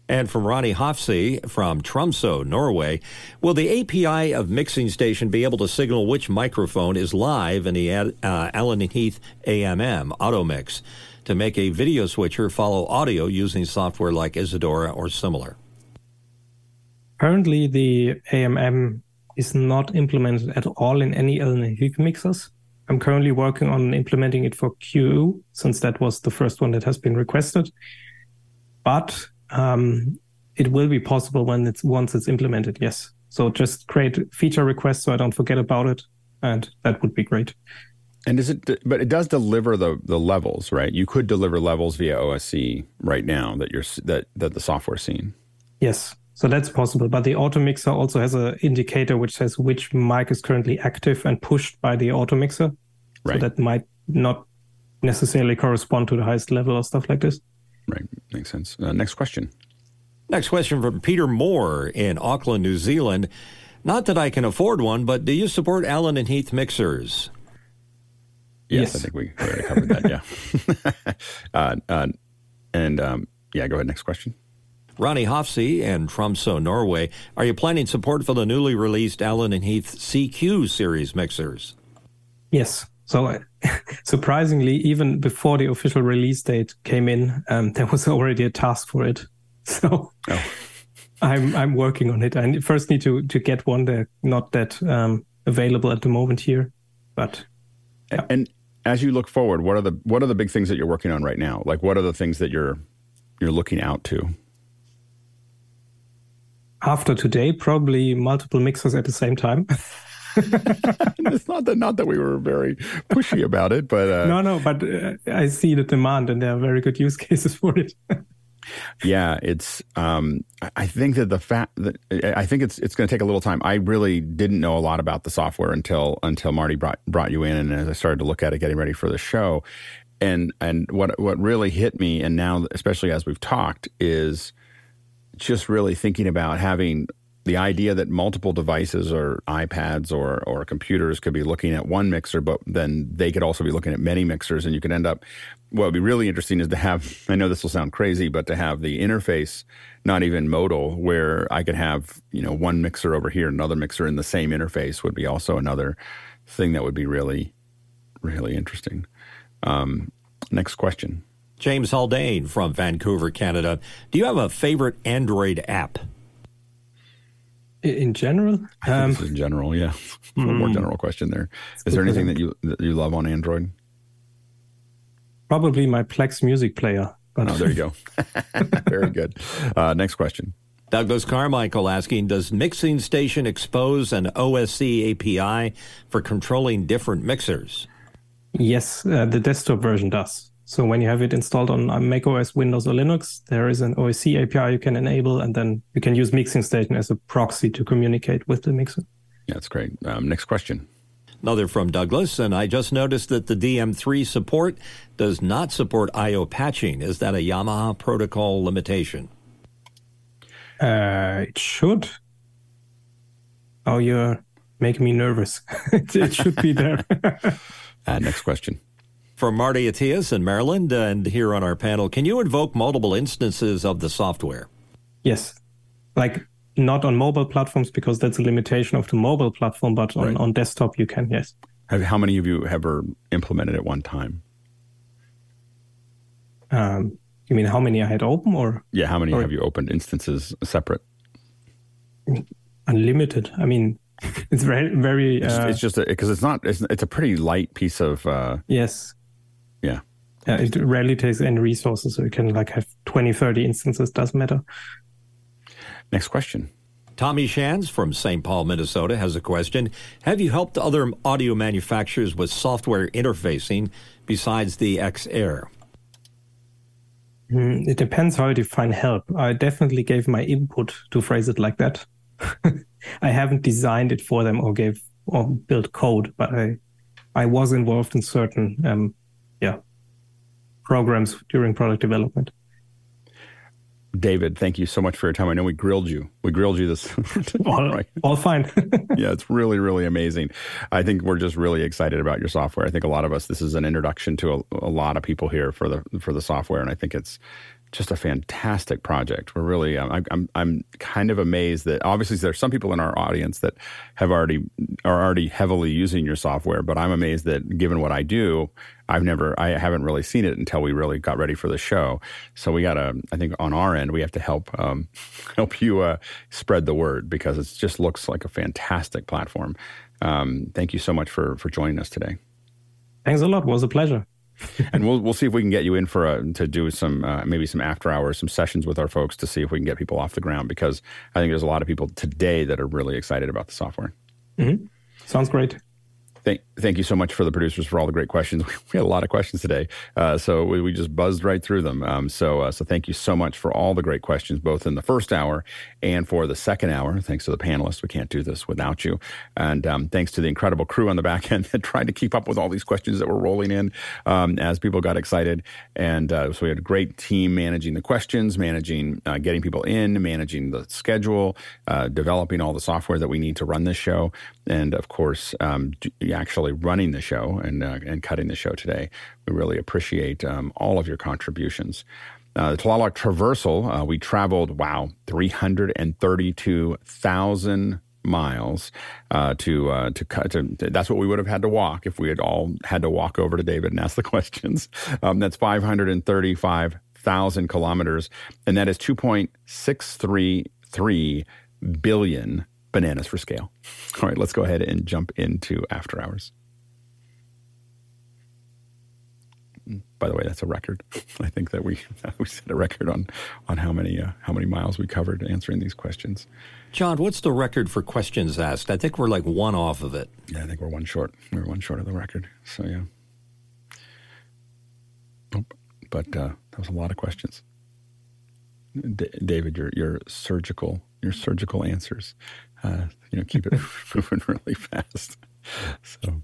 And from Ronnie Hofsøy from Tromsø, Norway, will the API of Mixing Station be able to signal which microphone is live in the uh, Allen Heath AMM auto mix to make a video switcher follow audio using software like Isadora or similar?
Currently, the AMM is not implemented at all in any Allen Heath mixers. I'm currently working on implementing it for QU since that was the first one that has been requested. But um, it will be possible when it's once it's implemented. Yes. So just create feature requests so I don't forget about it, and that would be great.
And is it? But it does deliver the the levels, right? You could deliver levels via OSC right now that you're that that the software's seeing.
Yes. So that's possible, but the auto mixer also has an indicator which says which mic is currently active and pushed by the auto mixer. Right. So that might not necessarily correspond to the highest level or stuff like this.
Right. Makes sense. Uh, next question.
Next question from Peter Moore in Auckland, New Zealand. Not that I can afford one, but do you support Allen and Heath mixers?
Yes, yes. I think we already covered that. Yeah. uh, uh, and um, yeah, go ahead. Next question.
Ronnie Hofsøy and Tromsø, Norway. Are you planning support for the newly released Allen and Heath CQ series mixers?
Yes. So surprisingly, even before the official release date came in, um, there was already a task for it. So oh. I'm I'm working on it. I first need to to get one. They're not that um, available at the moment here, but
yeah. And as you look forward, what are the what are the big things that you're working on right now? Like, what are the things that you're you're looking out to?
After today, probably multiple mixers at the same time.
it's not that not that we were very pushy about it, but uh,
no, no. But uh, I see the demand, and there are very good use cases for it.
yeah, it's. Um, I think that the fact that I think it's it's going to take a little time. I really didn't know a lot about the software until until Marty brought brought you in, and as I started to look at it, getting ready for the show, and and what what really hit me, and now especially as we've talked, is just really thinking about having the idea that multiple devices or iPads or or computers could be looking at one mixer, but then they could also be looking at many mixers, and you could end up. What would be really interesting is to have. I know this will sound crazy, but to have the interface not even modal, where I could have you know one mixer over here, another mixer in the same interface, would be also another thing that would be really, really interesting. Um, next question.
James Haldane from Vancouver, Canada. Do you have a favorite Android app?
In general?
Um, in general, yeah. a more hmm. general question there. Is there anything that you that you love on Android?
Probably my Plex music player.
But... Oh, there you go. Very good. Uh, next question.
Douglas Carmichael asking Does Mixing Station expose an OSC API for controlling different mixers?
Yes, uh, the desktop version does. So when you have it installed on macOS, Windows, or Linux, there is an OSC API you can enable, and then you can use Mixing Station as a proxy to communicate with the mixer.
Yeah, that's great. Um, next question.
Another from Douglas, and I just noticed that the DM3 support does not support I/O patching. Is that a Yamaha protocol limitation?
Uh, it should. Oh, you're making me nervous. it should be there.
uh, next question.
From Marty Atias in Maryland, and here on our panel, can you invoke multiple instances of the software?
Yes. Like not on mobile platforms because that's a limitation of the mobile platform, but on, right. on desktop you can, yes.
Have, how many of you ever implemented at one time?
Um, you mean how many I had open or?
Yeah, how many or, have you opened instances separate?
Unlimited. I mean, it's very, very.
It's, uh, it's just because it's not. It's, it's a pretty light piece of. Uh,
yes.
Yeah.
Yeah, it rarely takes any resources, so you can like have 20, 30 instances, doesn't matter.
Next question.
Tommy Shans from St. Paul, Minnesota has a question. Have you helped other audio manufacturers with software interfacing besides the X-Air?
Mm, it depends how you define help. I definitely gave my input to phrase it like that. I haven't designed it for them or gave or built code, but I I was involved in certain um, yeah programs during product development.
David, thank you so much for your time. I know we grilled you. We grilled you this.
all, all fine.
yeah, it's really, really amazing. I think we're just really excited about your software. I think a lot of us, this is an introduction to a, a lot of people here for the for the software, and I think it's just a fantastic project. We're really, um, I'm, I'm, I'm kind of amazed that obviously there's some people in our audience that have already are already heavily using your software, but I'm amazed that given what I do, I've never, I haven't really seen it until we really got ready for the show. So we got to, I think on our end, we have to help um, help you uh, spread the word because it just looks like a fantastic platform. Um, thank you so much for for joining us today.
Thanks a lot. It was a pleasure.
and we'll we'll see if we can get you in for a, to do some uh, maybe some after hours, some sessions with our folks to see if we can get people off the ground because I think there's a lot of people today that are really excited about the software.
Mm-hmm. Sounds great.
Thank, thank you so much for the producers for all the great questions. We had a lot of questions today, uh, so we, we, just buzzed right through them. Um, so, uh, so thank you so much for all the great questions, both in the first hour and for the second hour. Thanks to the panelists, we can't do this without you. And um, thanks to the incredible crew on the back end that tried to keep up with all these questions that were rolling in um, as people got excited. And uh, so we had a great team managing the questions, managing uh, getting people in, managing the schedule, uh, developing all the software that we need to run this show, and of course, um, actually running the show and uh, and cutting the show today. We really appreciate um, all of your contributions. Uh, the Tlaloc Traversal, uh, we traveled, wow, 332,000 miles uh, to uh, to cut. To, that's what we would have had to walk if we had all had to walk over to David and ask the questions. Um, that's 535,000 kilometers, and that is 2.633 billion bananas for scale. All right, let's go ahead and jump into after hours. By the way, that's a record. I think that we we set a record on on how many uh, how many miles we covered answering these questions.
John, what's the record for questions asked? I think we're like one off of it.
Yeah, I think we're one short. We're one short of the record. So yeah. But uh, that was a lot of questions. D- David, your your surgical your surgical answers uh, you know, keep it moving really fast. So